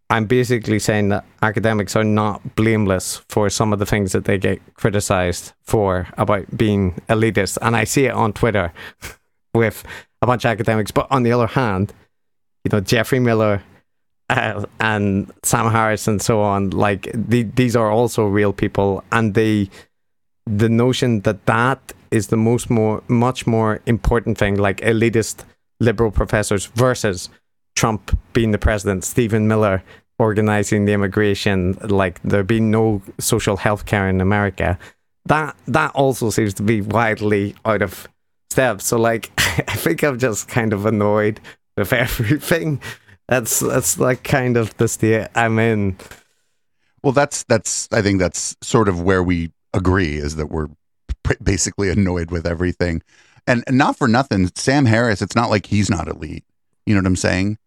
i'm basically saying that academics are not blameless for some of the things that they get criticized for about being elitist. And i see it on twitter with a bunch of academics. But on the other hand you know geoffrey miller uh, and Sam Harris and so on, like the, these are also real people, and they, the notion that that is the most more, much more important thing, like elitist liberal professors versus Trump being the president, Stephen Miller organizing the immigration, like there being no social health care in America. That that also seems to be widely out of step. So like, I think I'm just kind of annoyed with everything that's that's like kind of the state I'm in. Well, that's that's. I think that's sort of where we agree is that we're pr- basically annoyed with everything, and, and not for nothing. Sam Harris. It's not like he's not elite. You know what I'm saying?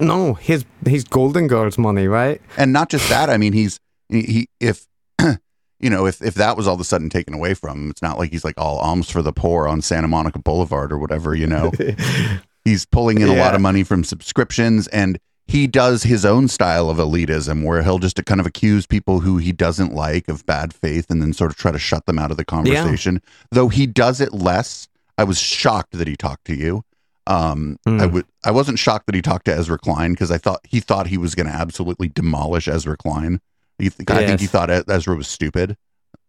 No, his his Golden Girls money, right? And not just that. I mean, he's he, he if you know, if if that was all of a sudden taken away from him, it's not like he's like all alms for the poor on Santa Monica Boulevard or whatever. You know, he's pulling in a lot of money from subscriptions and he does his own style of elitism where he'll just kind of accuse people who he doesn't like of bad faith and then sort of try to shut them out of the conversation. Though he does it less i was shocked that he talked to you. Um Hmm. i would i wasn't shocked that he talked to ezra klein because i thought he thought he was going to absolutely demolish ezra klein. He, i think he thought ezra was stupid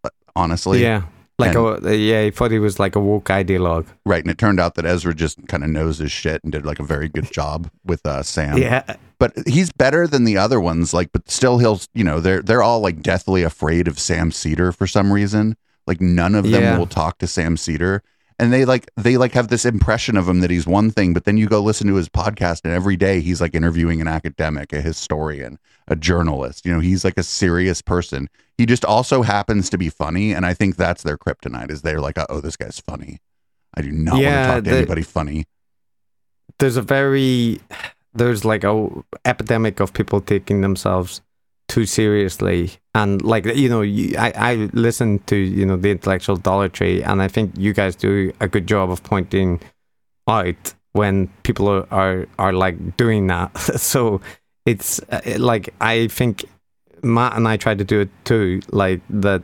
uh, honestly. Yeah, like and- a yeah. He thought he was like a woke ideologue. right and it turned out that ezra just kind of knows his shit and did like a very good job with uh sam Yeah, but he's better than the other ones like but still he'll you know they're they're all like deathly afraid of sam seder for some reason like none of them Yeah. will talk to sam seder and they like they like have this impression of him that he's one thing but then you go listen to his podcast and every day he's like interviewing an academic a historian a journalist. You know he's like a serious person. He just also happens to be funny and i think that's their kryptonite is they're like oh this guy's funny. I do not Yeah, want to talk to the- anybody funny. There's a very there's like a epidemic of people taking themselves too seriously. And like you know you, I, I listen to you know the intellectual dollar tree and i think you guys do a good job of pointing out when people are are, are like doing that. So it's uh, like i think matt and i try to do it too like that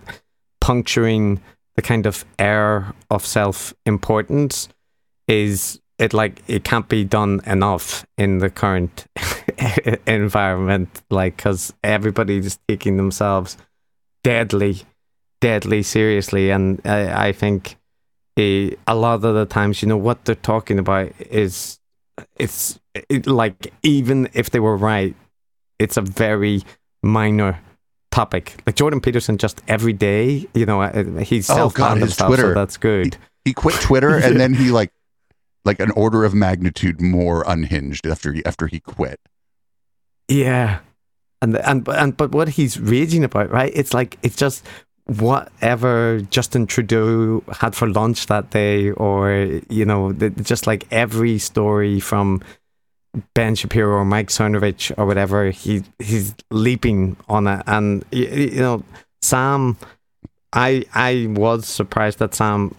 puncturing the kind of air of self-importance is it like it can't be done enough in the current environment like because everybody's taking themselves deadly deadly seriously and i, I think eh, a lot of the times you know what they're talking about is it's it, like even if they were right it's a very minor topic like jordan peterson just every day you know uh, he's Oh, self God, his himself so Twitter. that's good he quit Twitter and then he like like an order of magnitude more unhinged after he, after he quit. Yeah, and and and but what he's raging about, right? It's like it's just whatever Justin Trudeau had for lunch that day, or you know, the, just like every story from Ben Shapiro or Mike Cernovich or whatever, he he's leaping on it, and y- y- you know, Sam. I I was surprised that Sam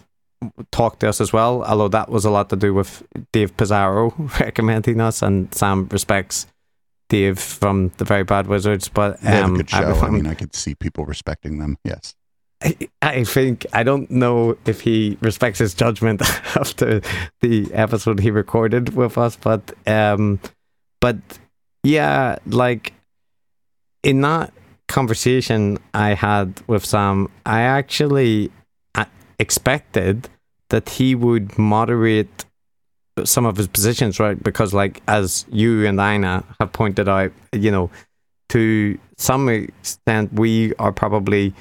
talked to us as well, although that was a lot to do with Dave Pizarro recommending us, and Sam respects Dave from the Very Bad Wizards. But um, a good I, show. I, I, mean, I could see people respecting them. Yes. I think I don't know if he respects his judgment after the episode he recorded with us, but um, but yeah, like in that conversation I had with Sam, I actually uh, expected that he would moderate some of his positions, right? Because, like, as you and Ina have pointed out, you know, to some extent, we are probably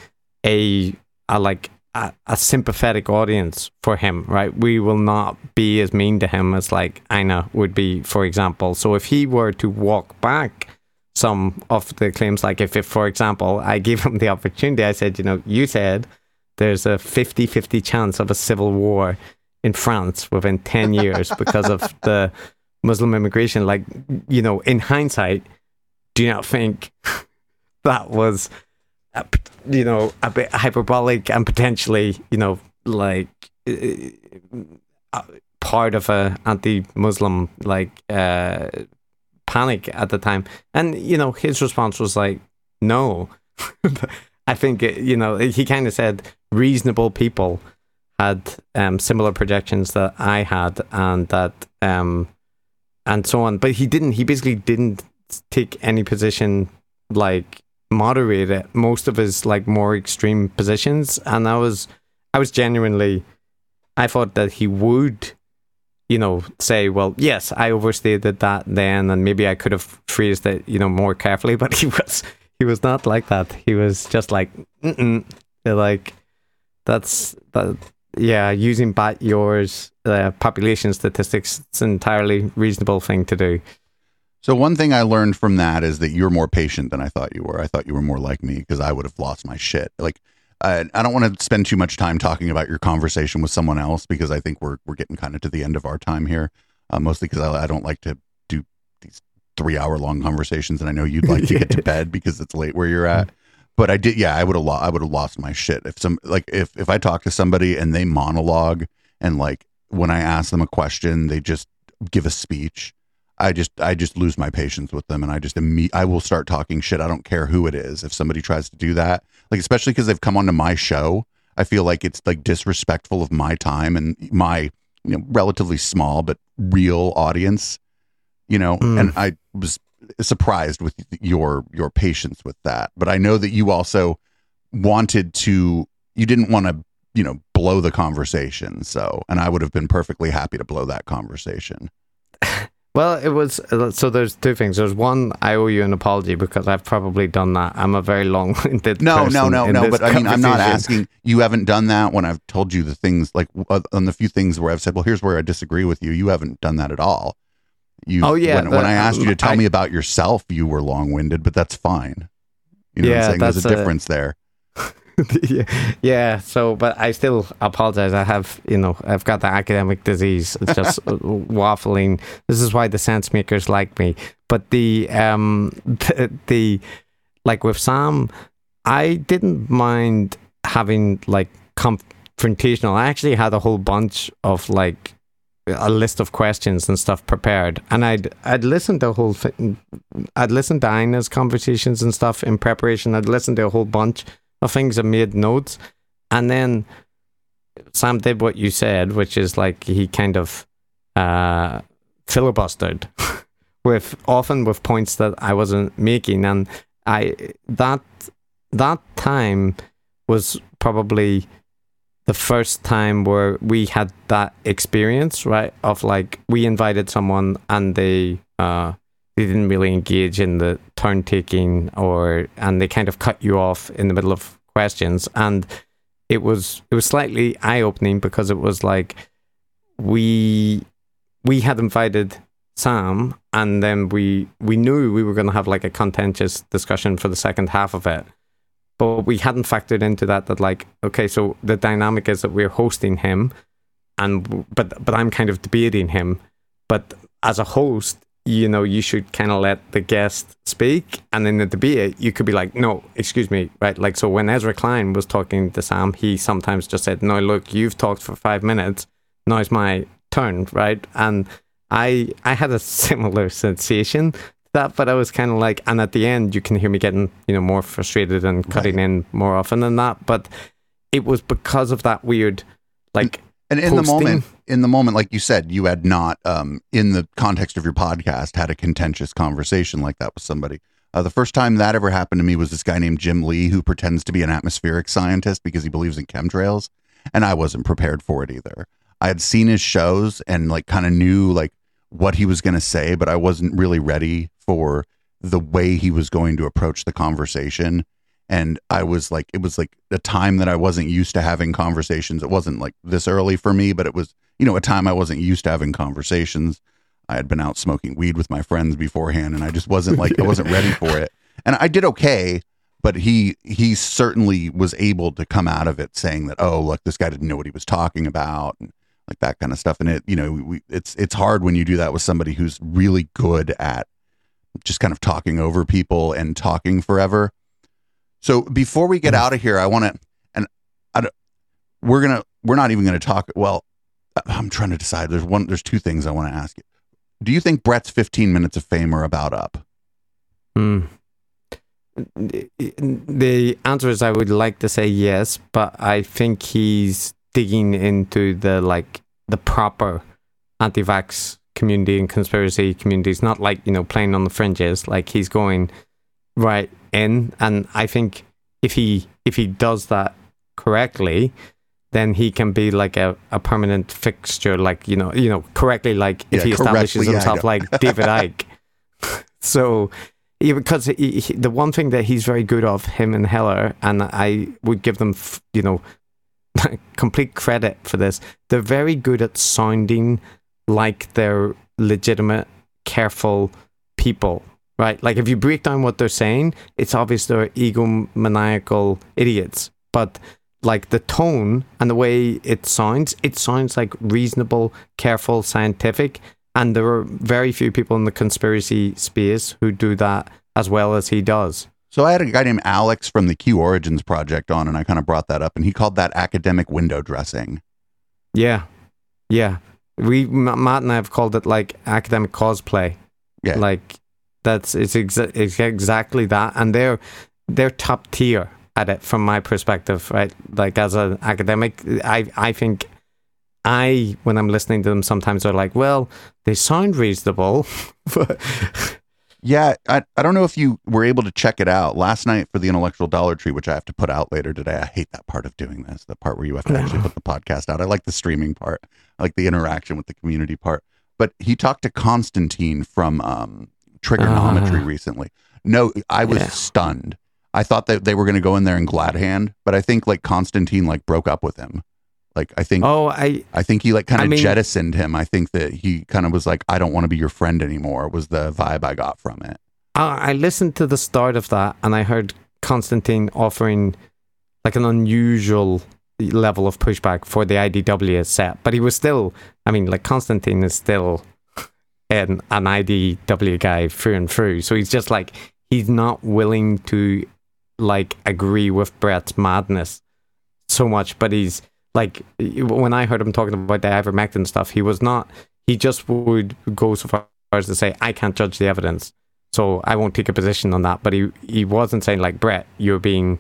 a, a like a, a sympathetic audience for him, right? We will not be as mean to him as like Ina would be, for example. So if he were to walk back some of the claims, like if, if for example, I gave him the opportunity, I said, you know, you said there's a 50-50 chance of a civil war in France within 10 years because of the Muslim immigration. Like, you know, in hindsight, do you not think that was, you know, a bit hyperbolic and potentially, you know, like uh, uh, part of a anti-Muslim like uh, panic at the time? And you know, his response was like, no. I think you know he kind of said reasonable people had um, similar projections that I had, and that um, and so on. But he didn't. He basically didn't take any position like moderate it. Most of his like more extreme positions, and I was I was genuinely I thought that he would. You know, say, well, yes, I overstated that then, and maybe I could have phrased it, you know, more carefully. But he was, he was not like that. He was just like, like, that's that yeah using bat yours uh, population statistics it's an entirely reasonable thing to do So one thing I learned from that is that you're more patient than I thought you were. I thought you were more like me because I would have lost my shit. Like I, I don't want to spend too much time talking about your conversation with someone else because I think we're we're getting kind of to the end of our time here. Uh, mostly because I, I don't like to do these three hour long conversations, and I know you'd like to get to bed because it's late where you're at. But I did. Yeah, I would have. Lo- I would have lost my shit if some like if if I talk to somebody and they monologue and like when I ask them a question, they just give a speech. I just I just lose my patience with them, and I just imme- I will start talking shit. I don't care who it is. If somebody tries to do that, like especially because they've come onto my show, I feel like it's like disrespectful of my time and my you know relatively small but real audience. You know, Mm. and I was surprised with your your patience with that. But I know that you also wanted to. You didn't want to you know blow the conversation. So, and I would have been perfectly happy to blow that conversation. Well, it was uh, so. There's two things. There's one. I owe you an apology because I've probably done that. I'm a very long-winded. No, no, no, no. But I mean, I'm not asking. You haven't done that when I've told you the things like uh, on the few things where I've said, "Well, here's where I disagree with you." You haven't done that at all. You. Oh, yeah, When, when I asked you to tell I- me about yourself, you were long-winded, but that's fine. You know what Yeah, I'm saying? There's a that's a- difference there. yeah, yeah. So, but I still apologize. I have, you know, I've got the academic disease. It's just waffling. This is why the sense makers like me. But the, um, the, the, like with Sam, I didn't mind having like confrontational. I actually had a whole bunch of like a list of questions and stuff prepared, and I'd I'd listened to whole thing. I'd listened to Ina's conversations and stuff in preparation. I'd listened to a whole bunch of things and made notes. And then Sam did what you said, which is like he kind of uh, filibustered with often with points that I wasn't making. And I that that time was probably the first time where we had that experience, right? Of like we invited someone and they uh they didn't really engage in the turn taking or and they kind of cut you off in the middle of questions and it was it was slightly eye opening because it was like we we had invited Sam and then we we knew we were going to have like a contentious discussion for the second half of it but we hadn't factored into that that like okay so the dynamic is that we're hosting him and but but I'm kind of debating him. But as a host you know you should kind of let the guest speak and in the debate you could be like no excuse me right? Like so when Ezra Klein was talking to Sam he sometimes just said no look you've talked for 5 minutes. Now it's my turn right? And I I had a similar sensation that but I was kind of like and at the end you can hear me getting you know more frustrated and cutting in more often than that but it was because of that weird like And in the moment, in the moment, like you said, you had not, um, in the context of your podcast, had a contentious conversation like that with somebody. Uh, the first time that ever happened to me was this guy named Jim Lee who pretends to be an atmospheric scientist because he believes in chemtrails, and I wasn't prepared for it either. I had seen his shows and like kind of knew like what he was going to say, but I wasn't really ready for the way he was going to approach the conversation and I was like, it was like a time that I wasn't used to having conversations. It wasn't like this early for me, but it was, you know, a time I wasn't used to having conversations. I had been out smoking weed with my friends beforehand, and I just wasn't like I wasn't ready for it. And I did okay, but he he certainly was able to come out of it saying that, oh, look, this guy didn't know what he was talking about, and like that kind of stuff. And it, you know, we, it's it's hard when you do that with somebody who's really good at just kind of talking over people and talking forever. So before we get out of here, I want to, and I don't, we're gonna, we're not even gonna talk. Well, I'm trying to decide. There's one, there's two things I want to ask you. Do you think Bret's 15 minutes of fame are about up? Hmm. The answer is I would like to say yes, but I think he's digging into the like the proper anti-vax community and conspiracy communities, not like you know playing on the fringes. Like he's going right in, and I think if he if he does that correctly, then he can be like a, a permanent fixture. Like you know you know correctly. Like if Yeah, he establishes himself like David Icke. so yeah, because he, he, the one thing that he's very good of him and Heather, and I would give them, f- you know, complete credit for this. They're very good at sounding like they're legitimate, careful people, right? Like if you break down what they're saying, it's obvious they're egomaniacal idiots, but like the tone and the way it sounds, it sounds like reasonable, careful, scientific. And there are very few people in the conspiracy space who do that as well as he does. So I had a guy named Alex from the Q Origins project on, and I kind of brought that up, and he called that academic window dressing. Yeah, yeah. We Matt and I have called it like academic cosplay. Yeah. like that's it's, exa- it's exactly that, and they're they're top tier at it from my perspective, right? Like as an academic, I I think I when I'm listening to them sometimes are like, well, they sound reasonable, but Yeah, I, I don't know if you were able to check it out last night for the intellectual Dollar Tree, which I have to put out later today. I hate that part of doing this, the part where you have to actually put the podcast out. I like the streaming part, I like the interaction with the community part. But he talked to Konstantin from um, Trigonometry Ah. recently. No, I was Yeah. stunned. I thought that they were going to go in there in glad hand, but I think like Konstantin like broke up with him. Like I think oh, I I think he like kind I of mean- jettisoned him. I think that he kind of was like, I don't want to be your friend anymore. Was the vibe I got from it. I I listened to the start of that and I heard Konstantin offering like an unusual level of pushback for the IDW set, but he was still, I mean, like Konstantin is still an, an IDW guy through and through. So he's just like, he's not willing to like agree with Bret's madness so much, but he's like, when I heard him talking about the ivermectin stuff, he was not, he just would go so far as to say, I can't judge the evidence so I won't take a position on that. But he he wasn't saying like Bret, you're being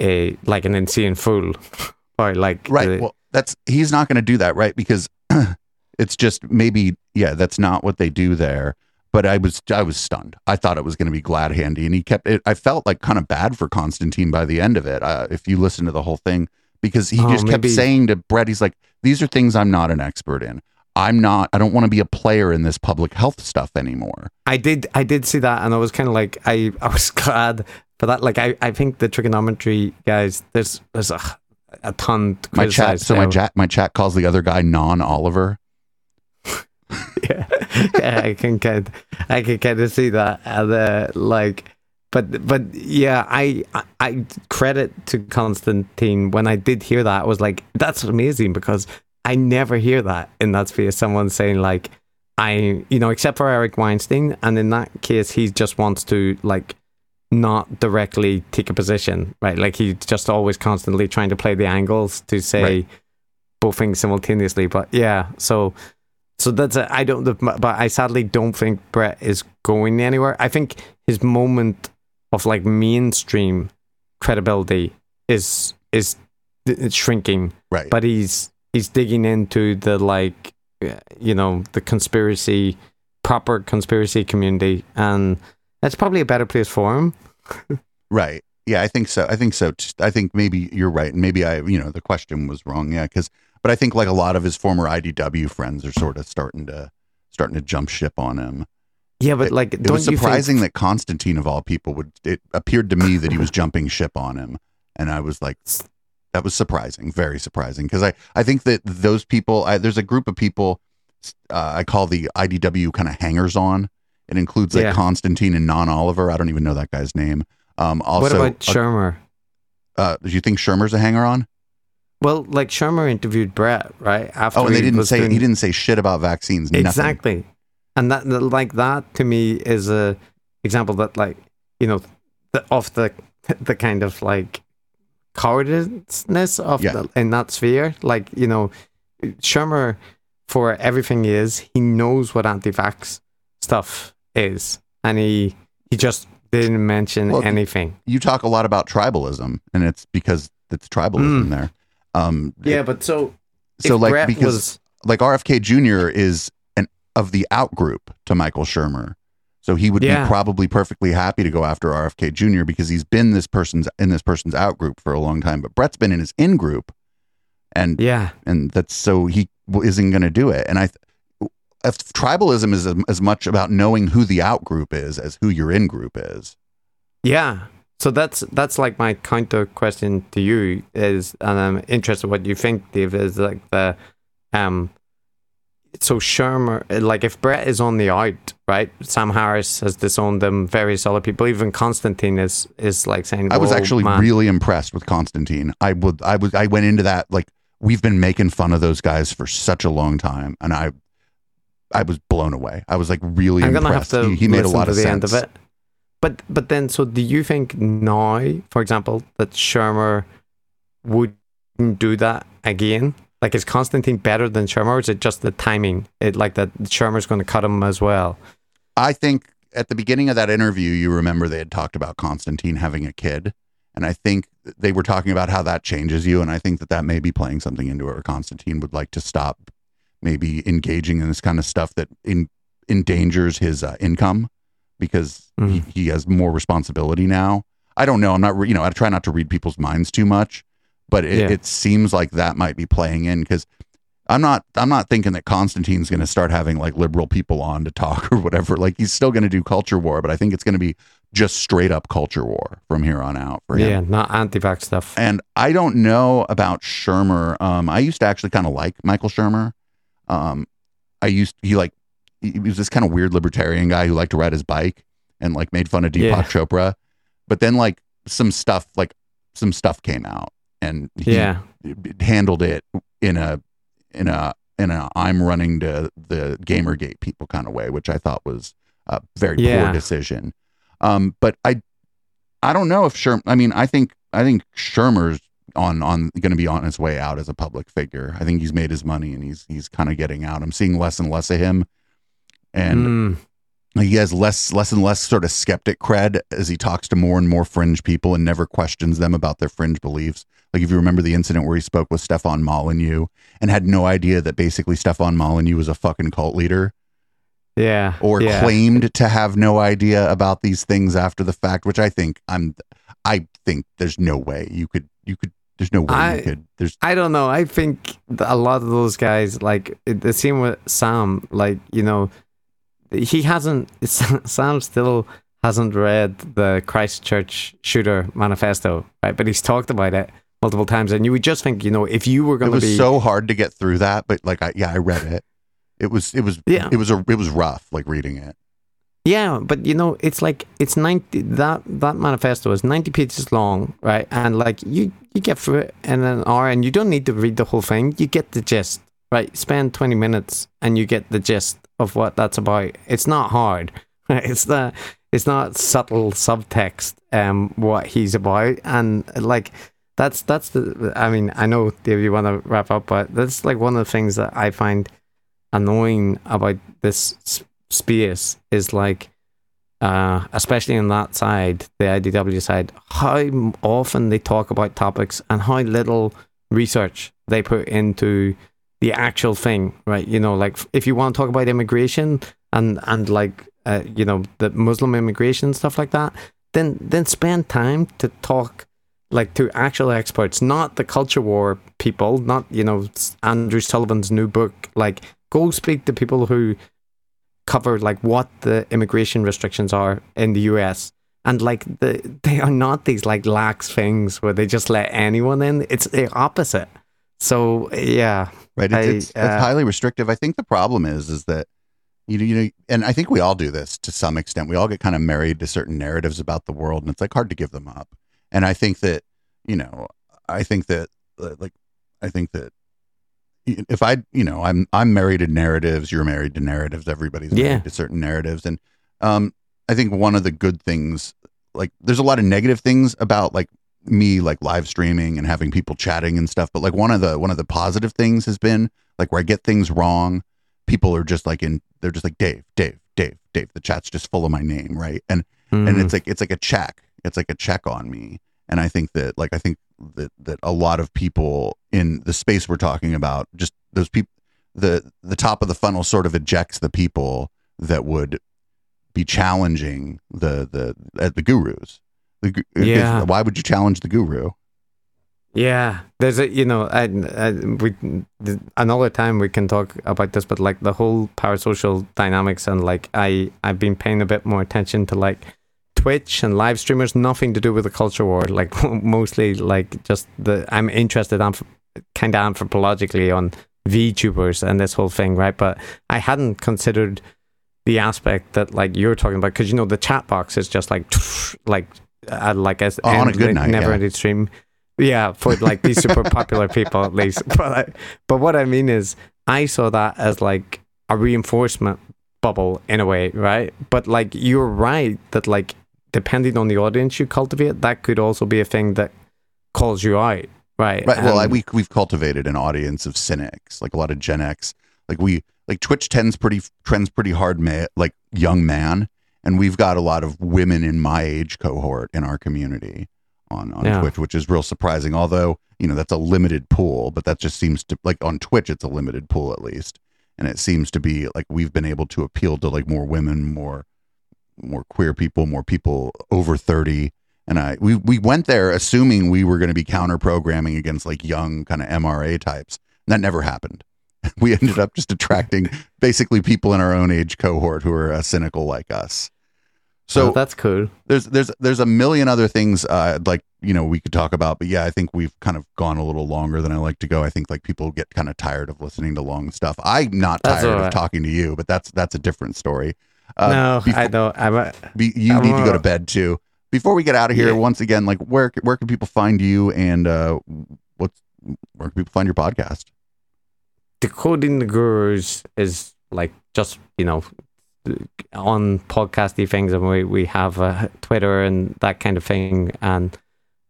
a like an insane fool, or like Right. uh, well, that's he's not going to do that, right? Because it's just maybe yeah, that's not what they do there. But I was I was stunned. I thought it was going to be glad handy, and he kept it. I felt like kind of bad for Konstantin by the end of it. Uh, if you listen to the whole thing, because he Oh, just kept maybe- saying to Bret, he's like, "These are things I'm not an expert in. I'm not. I don't want to be a player in this public health stuff anymore." I did I did see that, and I was kind of like I I was glad for that. Like I I think the Triggernometry guys, there's there's a, a ton to My chat. So my chat. My chat calls the other guy non Oliver. yeah, yeah, I can kind, I can kind of see that, and uh, like, but but yeah, I, I I credit to Konstantin when I did hear that, I was like, that's amazing because I never hear that in that space. Someone saying like, I, you know, except for Eric Weinstein, and in that case, he just wants to like not directly take a position, right? Like he's just always constantly trying to play the angles to say Right. both things simultaneously. But yeah, so so that's a, I don't, but I sadly don't think Bret is going anywhere. I think his moment of like mainstream credibility is is it's shrinking, Right. but he's he's digging into the like you know the conspiracy proper conspiracy community and that's probably a better place for him Right. Yeah, I think so. I think so. I think maybe you're right. And maybe I, you know, the question was wrong. Yeah, because, but I think like a lot of his former IDW friends are sort of starting to starting to jump ship on him. Yeah but like It don't was surprising think that Konstantin of all people would. It appeared to me that he was jumping ship on him, and I was like, that was surprising, very surprising. Because I, I think that those people, I, there's a group of people uh, I call the IDW kind of hangers on. It includes like Yeah. Konstantin and Non Oliver. I don't even know that guy's name. Um, also, what about Shermer uh, do you think Shermer's a hanger on? well like Shermer interviewed Bret right after Oh, and they didn't say doing- he didn't say shit about vaccines. Nothing. exactly and that that- like that to me is a example that like you know the, of the the kind of like cowardice of Yeah. the, in that sphere like you know Shermer for everything he is he knows what anti-vax stuff is and he he just didn't mention Well, anything You talk a lot about tribalism, and it's because it's tribalism Mm. there. Um, yeah but so so like Bret because was like RFK Jr. is an of the out group to Michael Shermer. So he would Yeah. be probably perfectly happy to go after RFK Jr. because he's been this person's in this person's out group for a long time. But Bret's been in his in group, and yeah and that's so he isn't going to do it. And I, if tribalism is as, as much about knowing who the out group is as who your in group is. Yeah. So that's that's like my counter question to you is, and I'm interested what you think, Dave. Is like the, um, so Shermer, like if Bret is on the out, right? Sam Harris has disowned them. Various other people, even Konstantin is is like saying. I was oh, actually man." really impressed with Konstantin. I would, I was, I went into that like we've been making fun of those guys for such a long time, and I, I was blown away. I was like really I'm gonna have impressed. to he, he made a lot to of the sense. end of it. but but then so do you think now, for example, that Shermer would do that again? Like is Konstantin better than Shermer, or is it just the timing? It like that the Shermer's going to cut him as well. I think at the beginning of that interview, you remember they had talked about Konstantin having a kid. And I think they were talking about how that changes you. And I think that that may be playing something into it. Or Konstantin would like to stop maybe engaging in this kind of stuff that in, endangers his uh, income because Mhm. he, he has more responsibility now. I don't know. I'm not, re- you know, I try not to read people's minds too much, but it, Yeah. it seems like that might be playing in because I'm not, I'm not thinking that Konstantin's going to start having like liberal people on to talk or whatever. Like he's still going to do culture war, but I think it's going to be just straight up culture war from here on out for him. Yeah, not anti-vax stuff. And I don't know about Shermer. Um, I used to actually kind of like Michael Shermer. Um, I used he like he was this kind of weird libertarian guy who liked to ride his bike and like made fun of Deepak Yeah. Chopra. But then like some stuff like some stuff came out and he Yeah, handled it in a in a in a I'm running to the Gamergate people kind of way, which I thought was a very Yeah. poor decision. Um, but I I don't know if Sherm. I mean, I think I think Shermer's on on going to be on his way out as a public figure. I think he's made his money and he's he's kind of getting out. I'm seeing less and less of him, and Mm, he has less less and less sort of skeptic cred as he talks to more and more fringe people and never questions them about their fringe beliefs. Like if you remember the incident where he spoke with Stefan Molyneux and had no idea that basically Stefan Molyneux was a fucking cult leader yeah, or yeah. claimed to have no idea about these things after the fact, which I think I'm I think there's no way you could you could there's no way I- you could there's I don't know. I think a lot of those guys, like the same with Sam, like you know, he hasn't. Sam still hasn't read the Christchurch shooter manifesto, right? But he's talked about it multiple times, and you would just think, you know, if you were going to was be so hard to get through that, but like I yeah, I read it. It was it was Yeah. it was a it was rough like reading it. Yeah, but you know, it's like it's ninety that that manifesto is ninety pages long, right? And like you you get through it in an hour, and you don't need to read the whole thing. You get the gist, right? Spend twenty minutes, and you get the gist of what that's about. It's not hard. Right? It's not it's not subtle subtext. Um, what he's about, and like that's that's the. I mean, I know Dave, you want to wrap up, but that's like one of the things that I find annoying about this space is like uh especially on that side the idw side how often they talk about topics and how little research they put into the actual thing right you know like if you want to talk about immigration and and like uh, you know the muslim immigration stuff like that then then spend time to talk like to actual experts not the culture war people not you know andrew sullivan's new book like go speak to people who cover like what the immigration restrictions are in the US. And like the they are not these like lax things where they just let anyone in. It's the opposite. So yeah. Right. It's, I, it's, it's uh, highly restrictive. I think the problem is, is that, you know, you know, and I think we all do this to some extent. We all get kind of married to certain narratives about the world and it's like hard to give them up. And I think that, you know, I think that, uh, like, I think that if I, you know, I'm, I'm married to narratives, you're married to narratives, everybody's married Yeah. to certain narratives. And, um, I think one of the good things, like, there's a lot of negative things about like me like live streaming and having people chatting and stuff but like one of the one of the positive things has been like where i get things wrong people are just like in they're just like dave dave dave dave the chat's just full of my name right and and Mm. it's like it's like a check it's like a check on me and i think that like i think that that a lot of people in the space we're talking about just those people the the top of the funnel sort of ejects the people that would be challenging the the uh, the gurus. The, Yeah. why would you challenge the guru? Yeah, there's a you know, I, I, we another time we can talk about this, but like the whole parasocial dynamics and like I I've been paying a bit more attention to like Twitch and live streamers, nothing to do with the culture war, like mostly like just the I'm interested on kind of anthropologically on VTubers and this whole thing, right? But I hadn't considered the aspect that like you're talking about because you know the chat box is just like like uh, like as Oh, on a good night, never yeah. ending stream. Yeah, for like these super popular people at least. But I, but what I mean is, I saw that as like a reinforcement bubble in a way, right? But like you're right that like depending on the audience you cultivate, that could also be a thing that calls you out, right? Right. Well, I, we we've cultivated an audience of cynics, like a lot of Gen X. Like we like Twitch tends pretty trends pretty hard, ma- like young man, and we've got a lot of women in my age cohort in our community on on Yeah. Twitch, which is real surprising. Although you know that's a limited pool, but that just seems to like on Twitch it's a limited pool at least, and it seems to be like we've been able to appeal to like more women, more more queer people, more people over thirty and I we we went there assuming we were going to be counter programming against like young kind of MRA types. That never happened. We ended up just attracting basically people in our own age cohort who are uh, cynical like us. So Oh, that's cool. there's there's there's a million other things uh, like you know we could talk about, but yeah, I think we've kind of gone a little longer than I like to go. I think like people get kind of tired of listening to long stuff. I'm not That's tired all of talking to you, but that's that's a different story. Uh, no, before- I don't. I'm a, be, you I'm need to go to bed too. Before we get out of here, Yeah. once again, like where where can people find you and uh, what's where can people find your podcast? decoding the gurus is like just you know on podcasty things and we, we have uh, twitter and that kind of thing and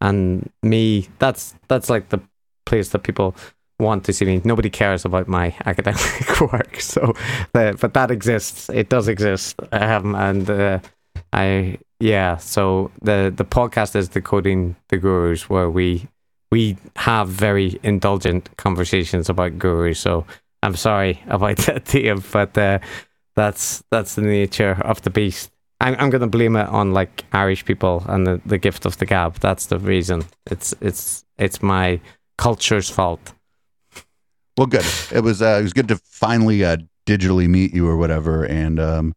and me that's that's like the place that people want to see me nobody cares about my academic work so uh, but that exists it does exist um, and uh, i yeah so the the podcast is decoding the gurus where we we have very indulgent conversations about gurus. So I'm sorry about that, Dave, but uh, that's that's the nature of the beast. I'm I'm gonna blame it on like Irish people and the, the gift of the gab. That's the reason. It's it's it's my culture's fault. Well, good. It was uh, it was good to finally uh, digitally meet you or whatever, and um,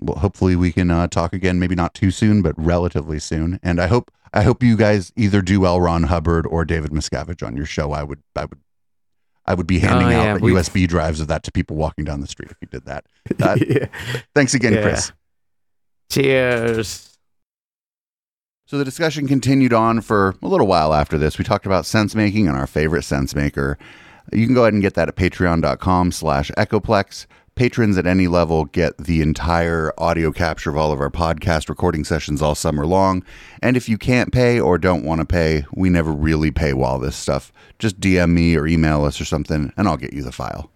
well, hopefully we can uh, talk again. Maybe not too soon, but relatively soon. And I hope I hope you guys either do L. Ron Hubbard or David Miscavige on your show. I would I would I would be handing Oh, yeah, out we- USB drives of that to people walking down the street if you did that. Uh, Yeah. Thanks again, Yeah. Chris. Cheers. So the discussion continued on for a little while after this. We talked about sense making and our favorite sense maker. You can go ahead and get that at patreon.com slash echoplex. Patrons at any level get the entire audio capture of all of our podcast recording sessions all summer long. And if you can't pay or don't want to pay, we never really pay while this stuff. Just DM me or email us or something, and I'll get you the file.